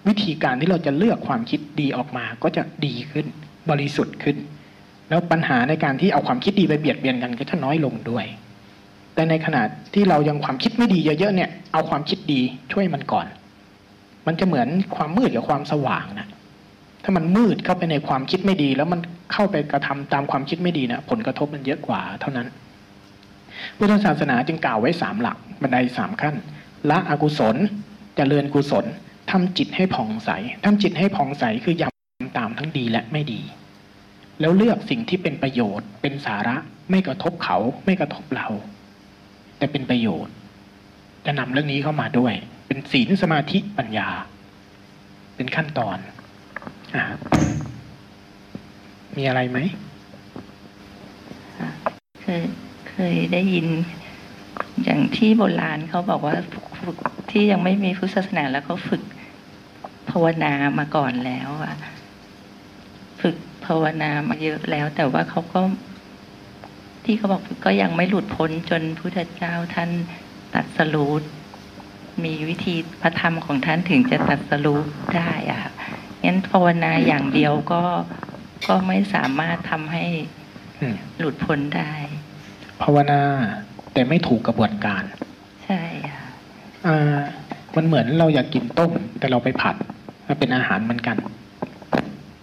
วิธีการที่เราจะเลือกความคิดดีออกมาก็จะดีขึ้น บริสุทธิ์ขึ้น แล้วปัญหาในการที่เอาความคิดดีไปเบียดเบียนกันก็จะน้อยลงด้วย แต่ในขณะที่เรายังความคิดไม่ดีเยอะๆเนี่ย เอาความคิดดีช่วยมันก่อน มันจะเหมือนความมืดกับความสว่างนะถ้ามันมืดเข้าไปในความคิดไม่ดี แล้วมันเข้าไปกระทำตามความคิดไม่ดีนะผลกระทบมันเยอะกว่าเท่านั้น พุทธศาสนาจึงกล่าวไว้สามหลักบันไดสามขั้น ละอกุศลจเจริญกุศลทำจิตให้ผ่องใสทำจิตให้ผ่องใสคือยำตามทั้งดีและไม่ดี แล้วเลือกสิ่งที่เป็นประโยชน์ เป็นสาระไม่กระทบเขาไม่กระทบเรา แต่เป็นประโยชน์ จะนำเรื่องนี้เข้ามาด้วย เป็นศีลสมาธิปัญญา เป็นขั้นตอนอมีอะไรไหมเคย เคยได้ยินอย่างที่โบราณเขาบอกว่าฝึกที่ยังไม่มีพุทธศาสนาแล้วเขาฝึกภาวนามาก่อนแล้วอะฝึกภาวนามาเยอะแล้ว แต่ว่าเขาก็ที่เขาบอกก็ยังไม่หลุดพ้นจนพุทธเจ้าท่านตัดสรูปมีวิธีพระธรรมของท่านถึงจะตัดสรูปได้อะงั้นภาวนาอย่างเดียวก็ก็ไม่สามารถทำให้อืมหลุดพ้นได้ ภาวนาแต่ไม่ถูกกระบวนการ ใช่ค่ะอ่ามันเหมือนเราอยากกินต้ม แต่เราไปผัดมันเป็นอาหารเหมือนกัน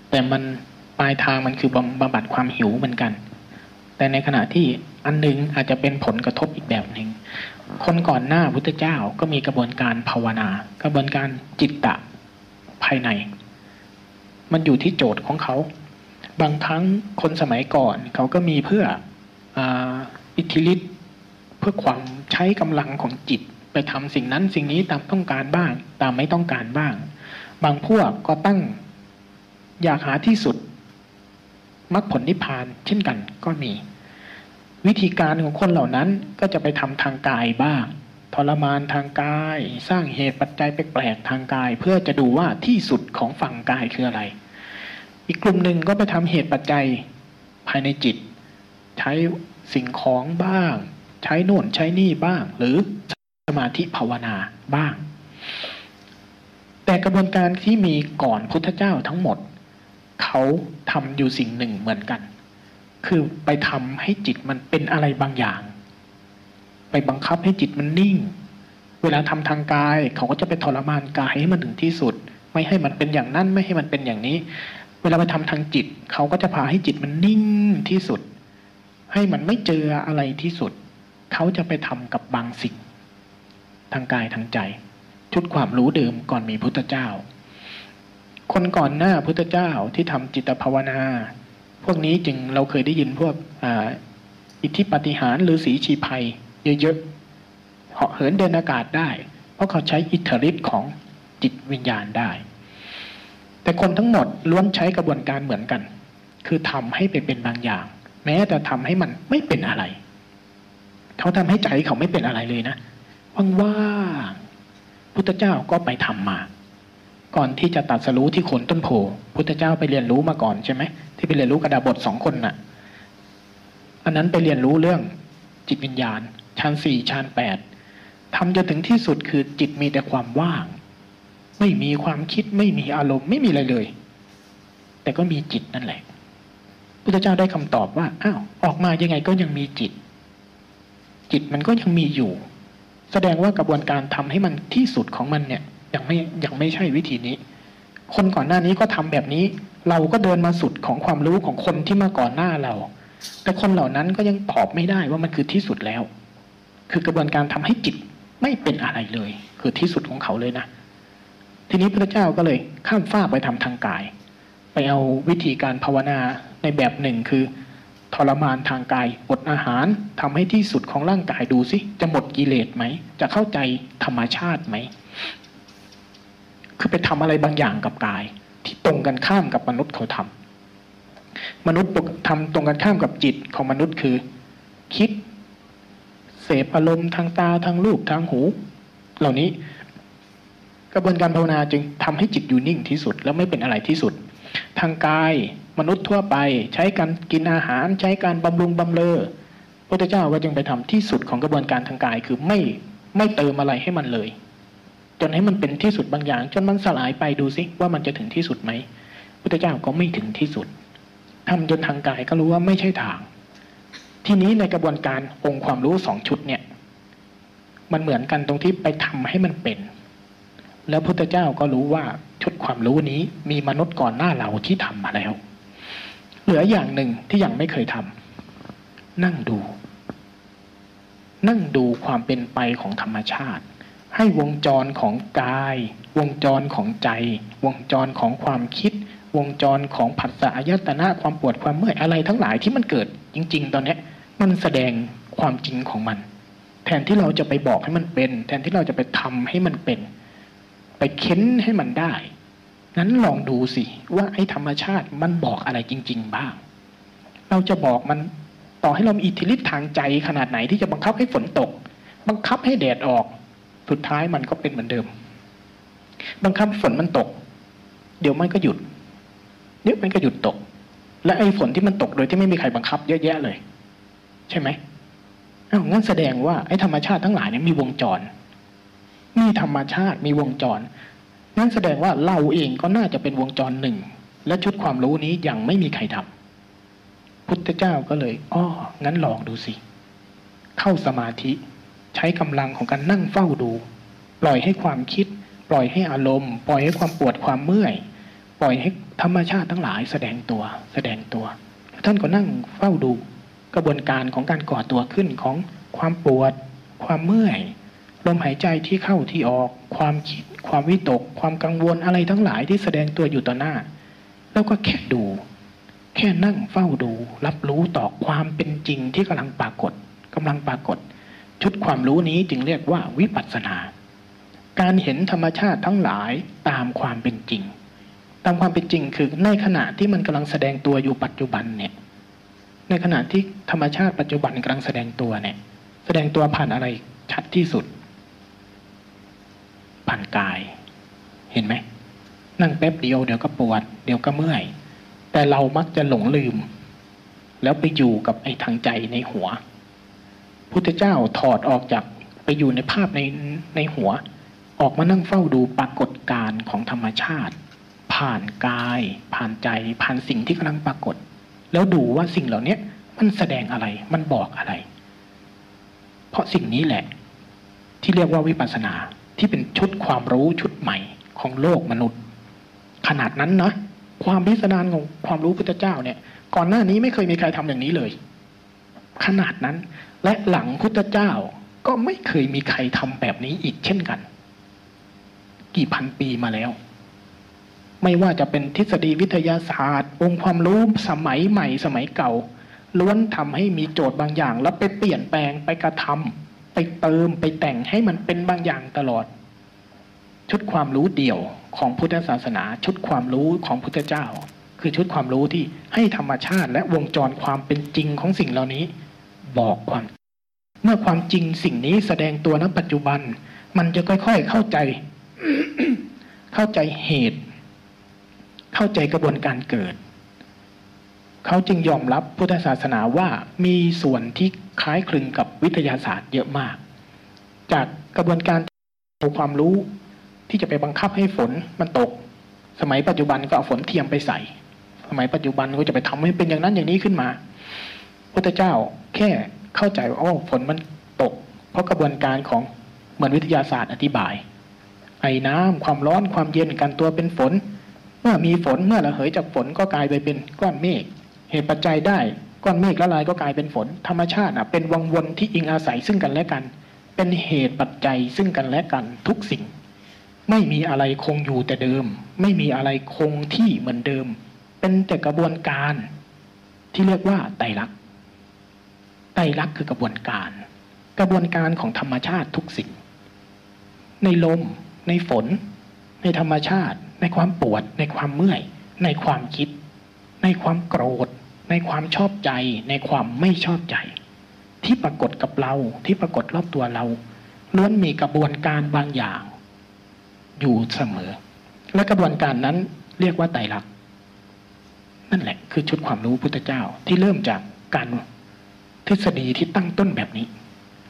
แต่มันปลายทางมันคือบำบำบัดความหิวเหมือนกัน แต่ในขณะที่อันหนึงอาจจะเป็นผลกระทบอีกแบบหนึ่งคนก่อนหน้าพุทธเจ้าก็มีกระบวนการภาวนา กระบวนการจิตตะภายใน มันอยู่ที่โจทย์ของเขา บางครั้งคนสมัยก่อนเขาก็มีเพื่ออา อิทธิฤทธิ์เพื่อความใช้กำลังของจิต ไปทำสิ่งนั้นสิ่งนี้ตามต้องการบ้าง ตามไม่ต้องการบ้าง บางพวกก็ตั้งอยากหาที่สุดมรรคผลนิพพาน เช่นกันก็มี วิธีการของคนเหล่านั้นก็จะไปทำทางกายบ้างทรมานทางกาย สร้างเหตุปัจจัยแปลกๆทางกาย เพื่อจะดูว่าที่สุดของฝั่งกายคืออะไร อีกกลุ่มหนึ่งก็ไปทำเหตุปัจจัยภายในจิต ใช้ สิ่งของบ้าง ใช้โน่นใช้นี่บ้าง หรือสมาธิภาวนาบ้าง แต่กระบวนการที่มีก่อนพุทธเจ้าทั้งหมด เขาทำอยู่สิ่งหนึ่งเหมือนกัน คือไปทำให้จิตมันเป็นอะไรบางอย่าง ไปบังคับให้จิตมันนิ่ง เวลาทำทางกาย เขาก็จะไปทรมานกายให้มันถึงที่สุด ไม่ให้มันเป็นอย่างนั้นไม่ให้มันเป็นอย่างนี้เวลาไปทำทางจิต เขาก็จะพาให้จิตมันนิ่งที่สุด ให้มันไม่เจออะไรที่สุด เขาจะไปทำกับบางสิ่ง ทางกายทางใจ ชุดความรู้เดิมก่อนมีพุทธเจ้า คนก่อนหน้าพุทธเจ้าที่ทำจิตภาวนา พวกนี้จึงเราเคยได้ยินพวกออิทธิปฏิหารหรือสีชีภัย เยอะๆเหาะเหินเดินอากาศได้ เพราะเขาใช้อิทธิฤทธิ์ของจิตวิญญาณได้ แต่คนทั้งหมดล้วนใช้กระบวนการเหมือนกัน คือทำให้ไปเป็นบางอย่าง แม้แต่ทำให้มันไม่เป็นอะไร เขาทำให้ใจเขาไม่เป็นอะไรเลยนะว่างๆพุทธเจ้าก็ไปทำมา ก่อนที่จะตัดสรู้ที่โคนต้นโพพุทธเจ้าไปเรียนรู้มาก่อนใช่ไหมที่ไปเรียนรู้กระดาบทสองคนน่ะ อันนั้นไปเรียนรู้เรื่องจิตวิญญาณฌานสี่ฌานแปดทำจนถึงที่สุดคือจิตมีแต่ความว่าง ไม่มีความคิดไม่มีอารมณ์ไม่มีอะไรเลย แต่ก็มีจิตนั่นแหละ พุทธเจ้าได้คำตอบว่าอ้าวออกมายังไงก็ยังมีจิต จิตมันก็ยังมีอยู่ แสดงว่ากระบวนการทำให้มันที่สุดของมันเนี่ย ยังไม่ยังไม่ใช่วิธีนี้ คนก่อนหน้านี้ก็ทำแบบนี้ เราก็เดินมาสุดของความรู้ของคนที่มาก่อนหน้าเรา แต่คนเหล่านั้นก็ยังตอบไม่ได้ว่ามันคือที่สุดแล้ว คือกระบวนการทำให้จิตไม่เป็นอะไรเลย คือที่สุดของเขาเลยนะทีนี้พระเจ้าก็เลยข้ามฟากไปทำทางกาย ไปเอาวิธีการภาวนาในแบบหนึ่งคือ ทรมานทางกายอดอาหารทำให้ที่สุดของร่างกายดูสิจะหมดกิเลสไหม จะเข้าใจธรรมชาติไหม คือไปทำอะไรบางอย่างกับกาย ที่ตรงกันข้ามกับมนุษย์เขาทำมนุษย์ทำตรงกันข้ามกับจิตของมนุษย์คือ คิด เสพอารมณ์ทางตาทางรูปทางหู เหล่านี้กระบวนการภาวนาจึงทำให้จิตอยู่นิ่งที่สุด แล้วไม่เป็นอะไรที่สุด ทางกายมนุษย์ทั่วไปใช้การกินอาหารใช้การบำรุงบำเรอพระพุทธเจ้าก็จึงไปทำที่สุดของกระบวนการทางกายคือไม่ไม่เติมอะไรให้มันเลย จนให้มันเป็นที่สุดบางอย่าง จนมันสลายไปดูสิว่ามันจะถึงที่สุดไหมพุทธเจ้าก็ไม่ถึงที่สุดทำจนทางกายก็รู้ว่าไม่ใช่ทาง ทีนี้ในกระบวนการองค์ความรู้สองชุดเนี่ย มันเหมือนกันตรงที่ไปทำให้มันเป็น แล้วพุทธเจ้าก็รู้ว่าชุดความรู้นี้มีมนุษย์ก่อนหน้าเราที่ทำมาแล้ว เหลืออย่างหนึ่งที่ยังไม่เคยทำนั่งดู นั่งดูความเป็นไปของธรรมชาติ ให้วงจรของกาย วงจรของใจ วงจรของความคิด วงจรของผัสสะอายตนะความปวดความเมื่อยอะไรทั้งหลายที่มันเกิดจริง ๆ ตอนนี้มันแสดงความจริงของมัน แทนที่เราจะไปบอกให้มันเป็น แทนที่เราจะไปทำให้มันเป็น ไปเค้นให้มันได้งั้นลองดูสิว่าไอ้ธรรมชาติมันบอกอะไรจริง ๆ บ้าง เราจะบอกมันต่อให้เรามีอิทธิฤทธิ์ทางใจขนาดไหนที่จะบังคับให้ฝนตก บังคับให้แดดออก สุดท้ายมันก็เป็นเหมือนเดิม บังคับฝนมันตก เดี๋ยวมันก็หยุด เดี๋ยวมันก็หยุดตก และไอ้ฝนที่มันตกโดยที่ไม่มีใครบังคับเยอะแยะเลย ใช่ไหมอ้าวงั้นแสดงว่าไอ้ธรรมชาติทั้งหลายเนี่ยมีวงจร มีธรรมชาติมีวงจร นั่นแสดงว่าเราเองก็น่าจะเป็นวงจรหนึ่ง และชุดความรู้นี้ยังไม่มีใครทำพุทธเจ้าก็เลยอ้องั้นลองดูสิ เข้าสมาธิใช้กำลังของการนั่งเฝ้าดู ปล่อยให้ความคิด ปล่อยให้อารมณ์ ปล่อยให้ความปวดความเมื่อย ปล่อยให้ธรรมชาติทั้งหลายแสดงตัว แสดงตัว ท่านก็นั่งเฝ้าดู กระบวนการของการก่อตัวขึ้นของความปวด ความเมื่อย ลมหายใจที่เข้าที่ออก ความคิด ความวิตก ความกังวลอะไรทั้งหลายที่แสดงตัวอยู่ต่อหน้า แล้วก็แค่ดู แค่นั่งเฝ้าดู รับรู้ต่อความเป็นจริงที่กำลังปรากฏกำลังปรากฏ ชุดความรู้นี้จึงเรียกว่าวิปัสสนา การเห็นธรรมชาติทั้งหลายตามความเป็นจริง ตามความเป็นจริงคือในขณะที่มันกำลังแสดงตัวอยู่ปัจจุบันเนี่ยในขณะที่ธรรมชาติปัจจุบันกำลังแสดงตัวเนี่ย แสดงตัวผ่านอะไรชัดที่สุด ผ่านกาย เห็นไหม นั่งแป๊บเดียวเดี๋ยวก็ปวด เดี๋ยวก็เมื่อย แต่เรามักจะหลงลืม แล้วไปอยู่กับไอ้ทางใจในหัว พุทธเจ้าถอดออกจากไปอยู่ในภาพในในหัว ออกมานั่งเฝ้าดูปรากฏการณ์ของธรรมชาติ ผ่านกาย ผ่านใจ ผ่านสิ่งที่กำลังปรากฏ แล้วดูว่าสิ่งเหล่านี้มันแสดงอะไร มันบอกอะไร เพราะสิ่งนี้แหละ ที่เรียกว่าวิปัสสนา ที่เป็นชุดความรู้ชุดใหม่ของโลกมนุษย์ ขนาดนั้นนะความพิสดารของความรู้พุทธเจ้าเนี่ย ก่อนหน้านี้ไม่เคยมีใครทำอย่างนี้เลย ขนาดนั้น และหลังพุทธเจ้าก็ไม่เคยมีใครทำแบบนี้อีกเช่นกัน กี่พันปีมาแล้ว ไม่ว่าจะเป็นทฤษฎีวิทยาศาสตร์ องค์ความรู้สมัยใหม่สมัยเก่าล้วนทำให้มีโจทย์บางอย่าง แล้วไปเปลี่ยนแปลงไปกระทำ ไปเติมไปแต่งให้มันเป็นบางอย่างตลอด ชุดความรู้เดี่ยวของพุทธศาสนา ชุดความรู้ของพุทธเจ้า คือชุดความรู้ที่ให้ธรรมชาติและวงจรความเป็นจริงของสิ่งเหล่านี้ บอกความ เมื่อความจริงสิ่งนี้แสดงตัวณปัจจุบัน มันจะค่อยๆเข้าใจ เข้าใจเหตุ เข้าใจกระบวนการเกิด เขาจึงยอมรับพุทธศาสนาว่ามีส่วนที่คล้ายคลึงกับวิทยาศาสตร์เยอะมาก จากกระบวนการความรู้ที่จะไปบังคับให้ฝนมันตก สมัยปัจจุบันก็เอาฝนเทียมไปใส่ สมัยปัจจุบันก็จะไปทำให้เป็นอย่างนั้นอย่างนี้ขึ้นมาพุทธเจ้าแค่เข้าใจว่าโอ้ฝนมันตก เพราะกระบวนการของเหมือนวิทยาศาสตร์อธิบาย ไอ้น้ำความร้อนความเย็นกันตัวเป็นฝน เมื่อมีฝนเมื่อระเหยจากฝนก็กลายไปเป็นก้อนเมฆ เหตุปัจจัยได้ก้อนเมฆละลายก็กลายเป็นฝน ธรรมชาติอะเป็นวังวนที่อิงอาศัยซึ่งกันและกัน เป็นเหตุปัจจัยซึ่งกันและกันทุกสิ่ง ไม่มีอะไรคงอยู่แต่เดิม ไม่มีอะไรคงที่เหมือนเดิม เป็นแต่กระบวนการที่เรียกว่าไตรลักษณ์ไตรลักษณ์คือกระบวนการ กระบวนการของธรรมชาติทุกสิ่ง ในลม ในฝน ในธรรมชาติ ในความปวด ในความเมื่อย ในความคิด ในความโกรธ ในความชอบใจในความไม่ชอบใจ ที่ปรากฏกับเราที่ปรากฏรอบตัวเราล้วนมีกระบวนการบางอย่าง อยู่เสมอ และกระบวนการนั้นเรียกว่าไตรลักษณ์นั่นแหละ คือชุดความรู้พุทธเจ้าที่เริ่มจากการทฤษฎีที่ตั้งต้นแบบนี้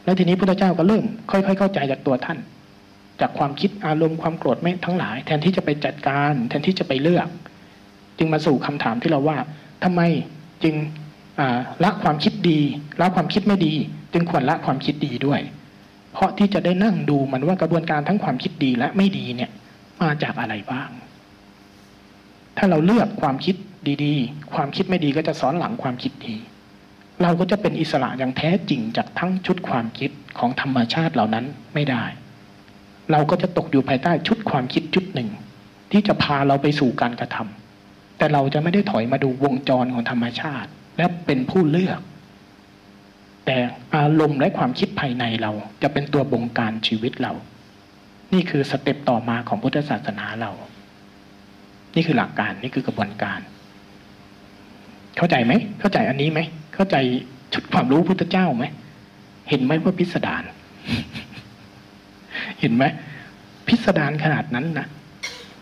แล้วทีนี้พุทธเจ้าก็เริ่ม ค่อย ๆ เข้าใจจากตัวท่าน จากความคิดอารมณ์ความโกรธไม่ทั้งหลาย แทนที่จะไปจัดการ แทนที่จะไปเลือก จึงมาสู่คำถามที่เราว่าทำไม จึงละความคิดดีละความคิดไม่ดี จึงควรละความคิดดีด้วย เพราะที่จะได้นั่งดูมันว่ากระบวนการทั้งความคิดดีและไม่ดีเนี่ยมาจากอะไรบ้าง ถ้าเราเลือกความคิดดีๆ ความคิดไม่ดีก็จะสอนหลังความคิดดี เราก็จะเป็นอิสระอย่างแท้จริงจากทั้งชุดความคิดของธรรมชาติเหล่านั้นไม่ได้ เราก็จะตกอยู่ภายใต้ชุดความคิดชุดหนึ่ง ที่จะพาเราไปสู่การกระทำ แต่เราจะไม่ได้ถอยมาดูวงจรของธรรมชาติ และเป็นผู้เลือก แต่อารมณ์และความคิดภายในเราจะเป็นตัวบงการชีวิตเรา นี่คือสเต็ปต่อมาของพุทธศาสนาเรา นี่คือหลักการนี่คือกระบวนการ เข้าใจไหม เข้าใจอันนี้ไหม เข้าใจชุดความรู้พุทธเจ้าไหม เห็นไหมว่าพิสดาร เห็นไหมพิสดารขนาดนั้นนะ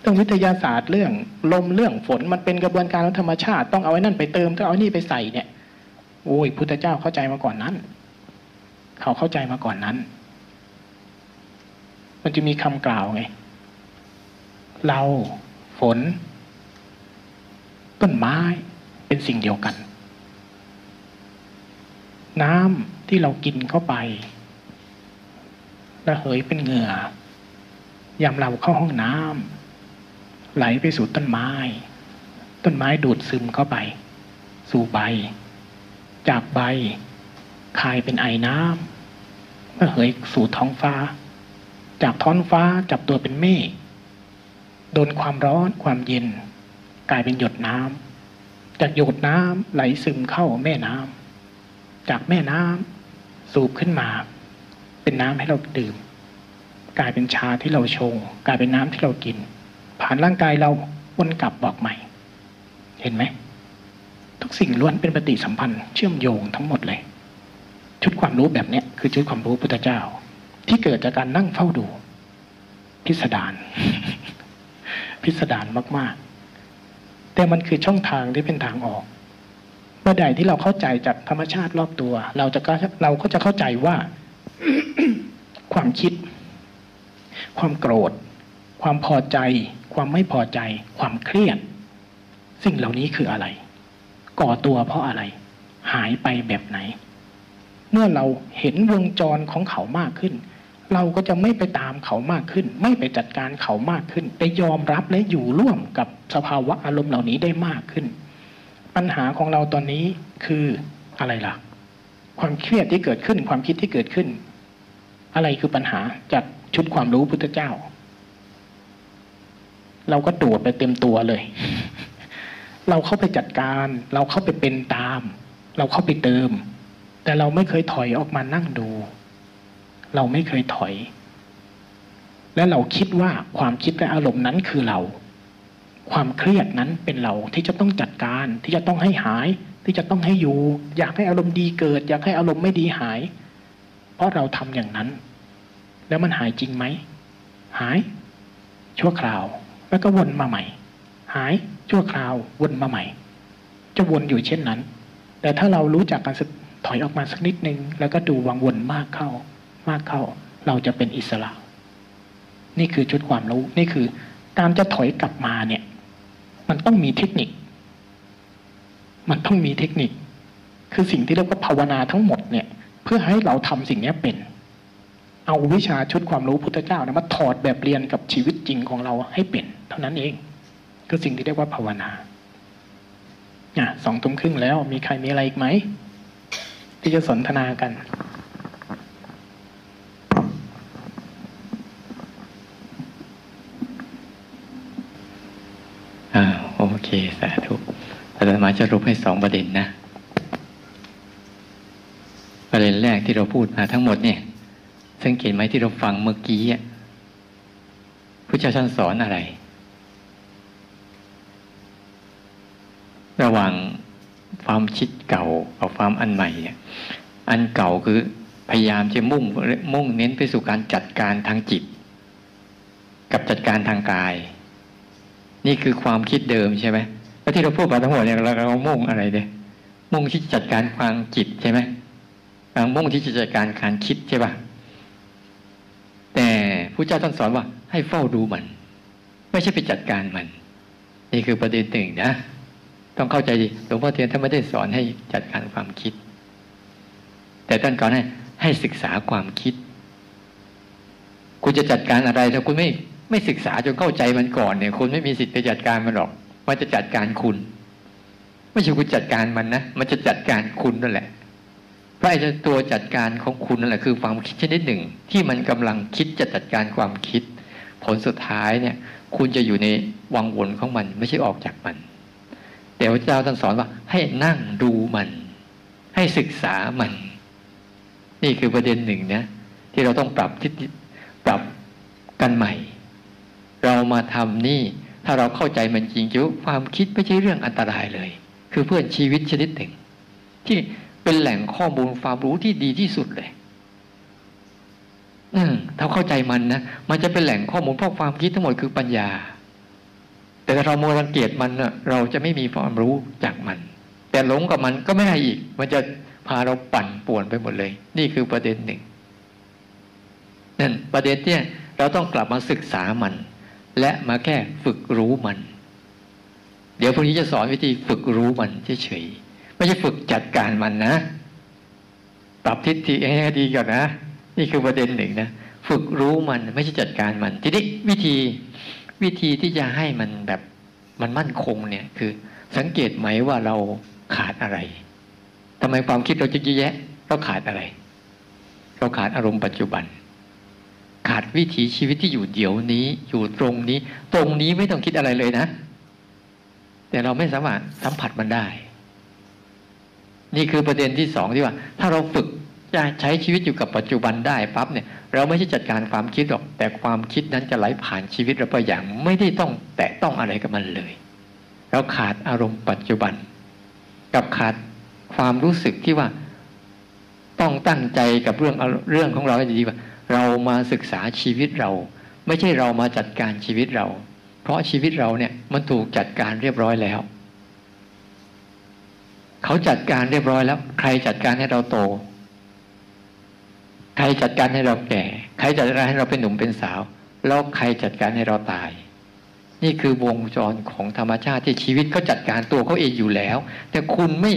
ต้องวิทยาศาสตร์เรื่องลมเรื่องฝนมันเป็นกระบวนการของธรรมชาติ ต้องเอาไอ้นั่นไปเติมต้องเอานี่ไปใส่เนี่ย โอ้ยพุทธเจ้าเข้าใจมาก่อนนั้น เขาเข้าใจมาก่อนนั้น มันจะมีคำกล่าวไง เราฝน ต้นไม้เป็นสิ่งเดียวกัน น้ำที่เรากินเข้าไประเหยเป็นเหงื่อยามเราเข้าห้องน้ำ ไหลไปสู่ต้นไม้ ต้นไม้ดูดซึมเข้าไป สู่ใบ จากใบคายเป็นไอน้ำระเหยสู่ท้องฟ้า จากท้องฟ้าจับตัวเป็นเมฆโดนความร้อนความเย็น กลายเป็นหยดน้ำจากหยดน้ำไหลซึมเข้าแม่น้ำจากแม่น้ำสูบขึ้นมา เป็นน้ำให้เราดื่ม กลายเป็นชาที่เราชง กลายเป็นน้ำที่เรากิน ผ่านร่างกายเราวนกลับบอกใหม่ เห็นไหม ทุกสิ่งล้วนเป็นปฏิสัมพันธ์เชื่อมโยงทั้งหมดเลย ชุดความรู้แบบเนี้ยคือชุดความรู้พุทธเจ้า ที่เกิดจากการนั่งเฝ้าดู พิสดารพิสดารมากๆ แต่มันคือช่องทางที่เป็นทางออกเมื่อใดที่เราเข้าใจจากธรรมชาติรอบตัว เราจะก็เราก็จะเข้าใจว่า ความคิด ความโกรธ ความพอใจ ความไม่พอใจ ความเครียด สิ่งเหล่านี้คืออะไร ก่อตัวเพราะอะไร หายไปแบบไหน เมื่อเราเห็นวงจรของเขามากขึ้น เราก็จะไม่ไปตามเขามากขึ้น ไม่ไปจัดการเขามากขึ้น ไปยอมรับและอยู่ร่วมกับสภาวะอารมณ์เหล่านี้ได้มากขึ้น ปัญหาของเราตอนนี้คืออะไรล่ะ ความเครียดที่เกิดขึ้น ความคิดที่เกิดขึ้น อะไรคือปัญหาจากชุดความรู้พุทธเจ้า เราก็โดดไปเต็มตัวเลย เราเข้าไปจัดการ เราเข้าไปเป็นตาม เราเข้าไปเติม แต่เราไม่เคยถอยออกมานั่งดู เราไม่เคยถอย และเราคิดว่าความคิดและอารมณ์นั้นคือเรา ความเครียดนั้นเป็นเราที่จะต้องจัดการ ที่จะต้องให้หาย ที่จะต้องให้อยู่ อยากให้อารมณ์ดีเกิด อยากให้อารมณ์ไม่ดีหาย เพราะเราทำอย่างนั้น แล้วมันหายจริงไหมหาย ชั่วคราว แล้วก็วนมาใหม่ หายชั่วคราววนมาใหม่ จะวนอยู่เช่นนั้น แต่ถ้าเรารู้จักการถอยออกมาสักนิดนึง แล้วก็ดูวังวนมากเข้า มากเข้า เราจะเป็นอิสระ นี่คือชุดความรู้นี่คือ การจะถอยกลับมาเนี่ย มันต้องมีเทคนิค มันต้องมีเทคนิค คือสิ่งที่เรียกว่าภาวนาทั้งหมดเนี่ย เพื่อให้เราทำสิ่งนี้เป็น เอาวิชาชุดความรู้พุทธเจ้านะมาถอดแบบเรียนกับชีวิตจริงของเราให้เป็น เท่านั้นเองคือสิ่งที่เรียกว่าภาวนาอะสองทุ่มครึ่งแล้วมีใครมีอะไรอีกไหม ที่จะสนทนากันอ่าโอเค สาธุอาจารย์มาจะรุปให้สองประเด็นนะ ประเด็นแรกที่เราพูดมาทั้งหมดเนี่ย สังเกตไหมที่เราฟังเมื่อกี้พระเจ้าท่านสอนอะไร ระหว่างความคิดเก่ากับความอันใหม่อันเก่าคือพยายามจะมุ่งมุ่งเน้นไปสู่การจัดการทางจิต กับจัดการทางกาย นี่คือความคิดเดิมใช่ไหมแล้วที่เราพูดมาทั้งหมดเนี่ยเราเรามุ่งอะไรเนี่ยมุ่งที่จัดการความจิตใช่ไหมมุ่งที่จะจัดการการคิดใช่ป่ะ แต่พระเจ้าท่านสอนว่าให้เฝ้าดูมัน ไม่ใช่ไปจัดการมัน นี่คือประเด็นหนึ่งนะ ต้องเข้าใจดีหลวงพ่อเทียนท่านไม่ได้สอนให้จัดการความคิด แต่ท่านก่อนให้ให้ศึกษาความคิด คุณจะจัดการอะไรถ้าคุณไม่ไม่ศึกษาจนเข้าใจมันก่อนเนี่ย คุณไม่มีสิทธิ์ไปจัดการมันหรอกมันจะจัดการคุณ ไม่ใช่คุณจัดการมันนะมันจะจัดการคุณนั่นแหละ เพราะไอ้ตัวจัดการของคุณนั่นแหละคือความคิดชนิดหนึ่ง ที่มันกำลังคิดจะจัดการความคิด ผลสุดท้ายเนี่ย คุณจะอยู่ในวังวนของมันไม่ใช่ออกจากมัน แต่พระเจ้าท่านสอนว่า ให้นั่งดูมัน ให้ศึกษามัน นี่คือประเด็นหนึ่งนะที่เราต้องปรับทิศปรับกันใหม่ เรามาทำนี่ถ้าเราเข้าใจมันจริงจุความคิดไม่ใช่เรื่องอันตรายเลย คือเพื่อนชีวิตชนิดหนึ่งที่ เป็นแหล่งข้อมูลความรู้ที่ดีที่สุดเลย อืมถ้าเข้าใจมันนะมันจะเป็นแหล่งข้อมูลเพราะความคิดทั้งหมดคือปัญญา แต่ถ้าเราโมรังเกียจมันนะเราจะไม่มีความรู้จากมัน แต่หลงกับมันก็ไม่ได้อีก มันจะพาเราปั่นป่วนไปหมดเลย นี่คือประเด็นหนึ่งนั่นประเด็นเนี่ยเราต้องกลับมาศึกษามัน และมาแค่ฝึกรู้มัน เดี๋ยวพรุ่งนี้จะสอนวิธีฝึกรู้มันเฉยๆ ไม่ใช่ฝึกจัดการมันนะ ปรับทิศทีให้ดีก่อนนะ นี่คือประเด็นหนึ่งนะ ฝึกรู้มันไม่ใช่จัดการมัน ทีนี้วิธีวิธีที่จะให้มันแบบมันมั่นคงเนี่ย คือสังเกตไหมว่าเราขาดอะไรทำไมความคิดเราจะแยะ เราขาดอะไร เราขาดอารมณ์ปัจจุบัน ขาดวิถีชีวิตที่อยู่เดี๋ยวนี้ อยู่ตรงนี้ ตรงนี้ไม่ต้องคิดอะไรเลยนะ แต่เราไม่สามารถสัมผัสมันได้ นี่คือประเด็นที่สองที่ว่า ถ้าเราฝึกจะใช้ชีวิตอยู่กับปัจจุบันได้ปั๊บเนี่ย เราไม่ใช่จัดการความคิดหรอก แต่ความคิดนั้นจะไหลผ่านชีวิตเราไปอย่างไม่ได้ต้องแตะต้องอะไรกับมันเลย เราขาดอารมณ์ปัจจุบัน กับขาดความรู้สึกที่ว่า ต้องตั้งใจกับเรื่องเรื่องของเราให้ดีว่า เรามาศึกษาชีวิตเรา ไม่ใช่เรามาจัดการชีวิตเรา เพราะชีวิตเราเนี่ยมันถูกจัดการเรียบร้อยแล้ว เขาจัดการเรียบร้อยแล้ว ใครจัดการให้เราโต ใครจัดการให้เราแก่ ใครจัดการให้เราเป็นหนุ่มเป็นสาว แล้วใครจัดการให้เราตาย นี่คือวงจรของธรรมชาติที่ชีวิตเขาจัดการตัวเขาเองอยู่แล้ว แต่คุณไม่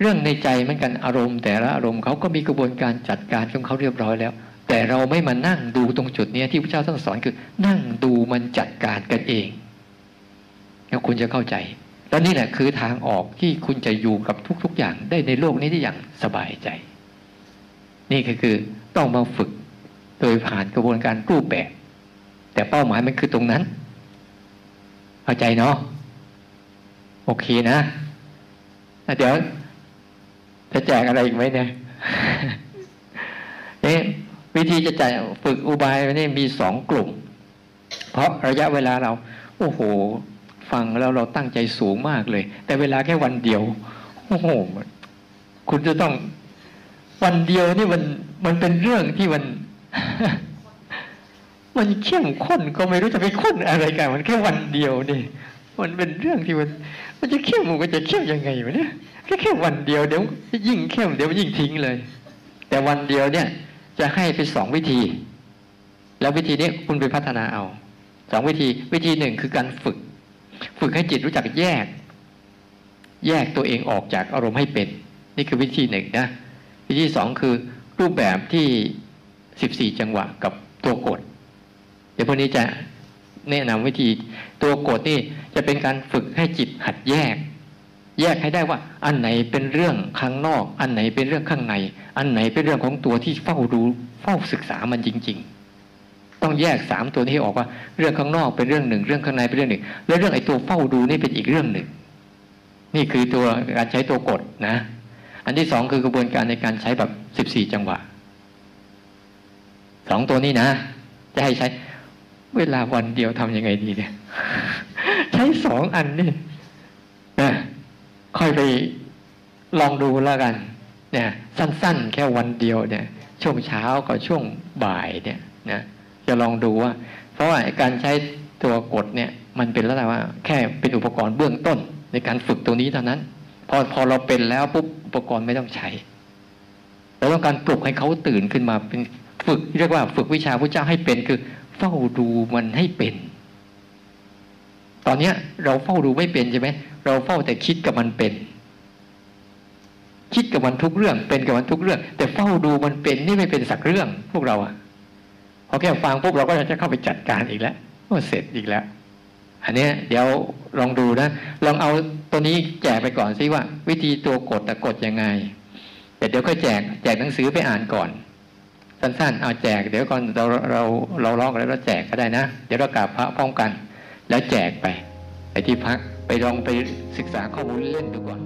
เรื่องในใจเหมือนกันอารมณ์ แต่ละอารมณ์เขาก็มีกระบวนการจัดการของเขาเรียบร้อยแล้ว แต่เราไม่มานั่งดูตรงจุดนี้ที่พระเจ้าท่านสอนคือ นั่งดูมันจัดการกันเอง แล้วคุณจะเข้าใจ แล้วนี่แหละคือทางออกที่คุณจะอยู่กับทุก ๆ อย่างได้ในโลกนี้ได้อย่างสบายใจ นี่ก็คือต้องมาฝึกโดยผ่านกระบวนการรูปแบบ แต่เป้าหมายมันคือตรงนั้นเข้าใจเนาะโอเคนะเดี๋ยวจะแจกอะไรอีกไหมเนี่ยนี่วิธีจะจ่ายฝึกอุบายนี่มีสองกลุ่ม เพราะระยะเวลาเรา โอ้โห ฟังแล้วเราตั้งใจสูงมากเลย แต่เวลาแค่วันเดียวโอ้โหคุณจะต้องวันเดียวนี่มันมันเป็นเรื่องที่มัน มันเข้มข้นก็ไม่รู้จะไปข้นอะไรกัน มันแค่วันเดียวนี่มันเป็นเรื่องที่มัน มันจะเข้มมันจะเข้มยังไงวะเนี่ยแค่แค่วันเดียวเดี๋ยวยิ่งเข้มเดี๋ยวยิ่งทิ้งเลย แต่วันเดียวเนี่ย จะให้ไปสองวิธี แล้ววิธีนี้คุณไปพัฒนาเอาสองวิธี วิธีหนึ่งคือการฝึก ฝึกให้จิตรู้จักแยก แยกตัวเองออกจากอารมณ์ให้เป็น นี่คือวิธีหนึ่งนะวิธีสองคือรูปแบบที่สิบสี่จังหวะกับตัวกดเดี๋ยวพวกนี้จะแนะนำวิธีตัวกดนี่จะเป็นการฝึกให้จิตหัดแยก แยกให้ได้ว่า อันไหนเป็นเรื่องข้างนอก อันไหนเป็นเรื่องข้างใน อันไหนเป็นเรื่องของตัวที่เฝ้าดูเฝ้าศึกษามันจริง ๆ ต้องแยกสามตัวนี้ออกว่า เรื่องข้างนอกเป็นเรื่องหนึ่ง เรื่องข้างในเป็นเรื่องหนึ่ง แล้วเรื่องไอ้ตัวเฝ้าดูนี่เป็นอีกเรื่องหนึ่ง นี่คือตัวการใช้ตัวกดนะ อันที่สองคือกระบวนการในการใช้แบบสิบสี่จังหวะสองตัวนี้นะ จะให้ใช้ เวลาวันเดียวทํำยังไงดีเนี่ย ใช้สองอันนี่นะค่อยไปลองดูแล้วกัน เนี่ย สั้น ๆ แค่วันเดียวเนี่ย ช่วงเช้ากับช่วงบ่ายเนี่ยนะ จะลองดูว่า เพราะว่าการใช้ตัวกดเนี่ย มันเป็นแล้วแต่ว่า แค่เป็นอุปกรณ์เบื้องต้น ในการฝึกตัวนี้เท่านั้น พอพอเราเป็นแล้วปุ๊บอุปกรณ์ไม่ต้องใช้เราต้องการปลุกให้เขาตื่นขึ้นมาเป็นฝึกเรียกว่าฝึกวิชาพระเจ้าให้เป็นคือ เฝ้าดูมันให้เป็น ตอนเนี้ย เราเฝ้าดูไม่เป็นใช่ไหมเราเฝ้าแต่คิดกับมันเป็น คิดกับมันทุกเรื่อง เป็นกับมันทุกเรื่อง แต่เฝ้าดูมันเป็นนี่ไม่เป็นสักเรื่อง พวกเราอะ พอแค่ฟังปุ๊บเราก็จะเข้าไปจัดการอีกแล้วก็เสร็จอีกแล้ว อันนี้เดี๋ยวลองดูนะ ลองเอาตัวนี้แจกไปก่อนซิว่า วิธีตัวกดแต่กดยังไงแต่เดี๋ยวค่อยแจกแจกหนังสือไปอ่านก่อน สั้นๆ เอาแจก เดี๋ยวก่อนเราเราเราลองกันแล้วเราแจกก็ได้นะ เดี๋ยวเรากราบพระพร้อมกัน แล้วแจกไปไปที่พักไปลองไปศึกษาข้อมูลเล่นดูก่อน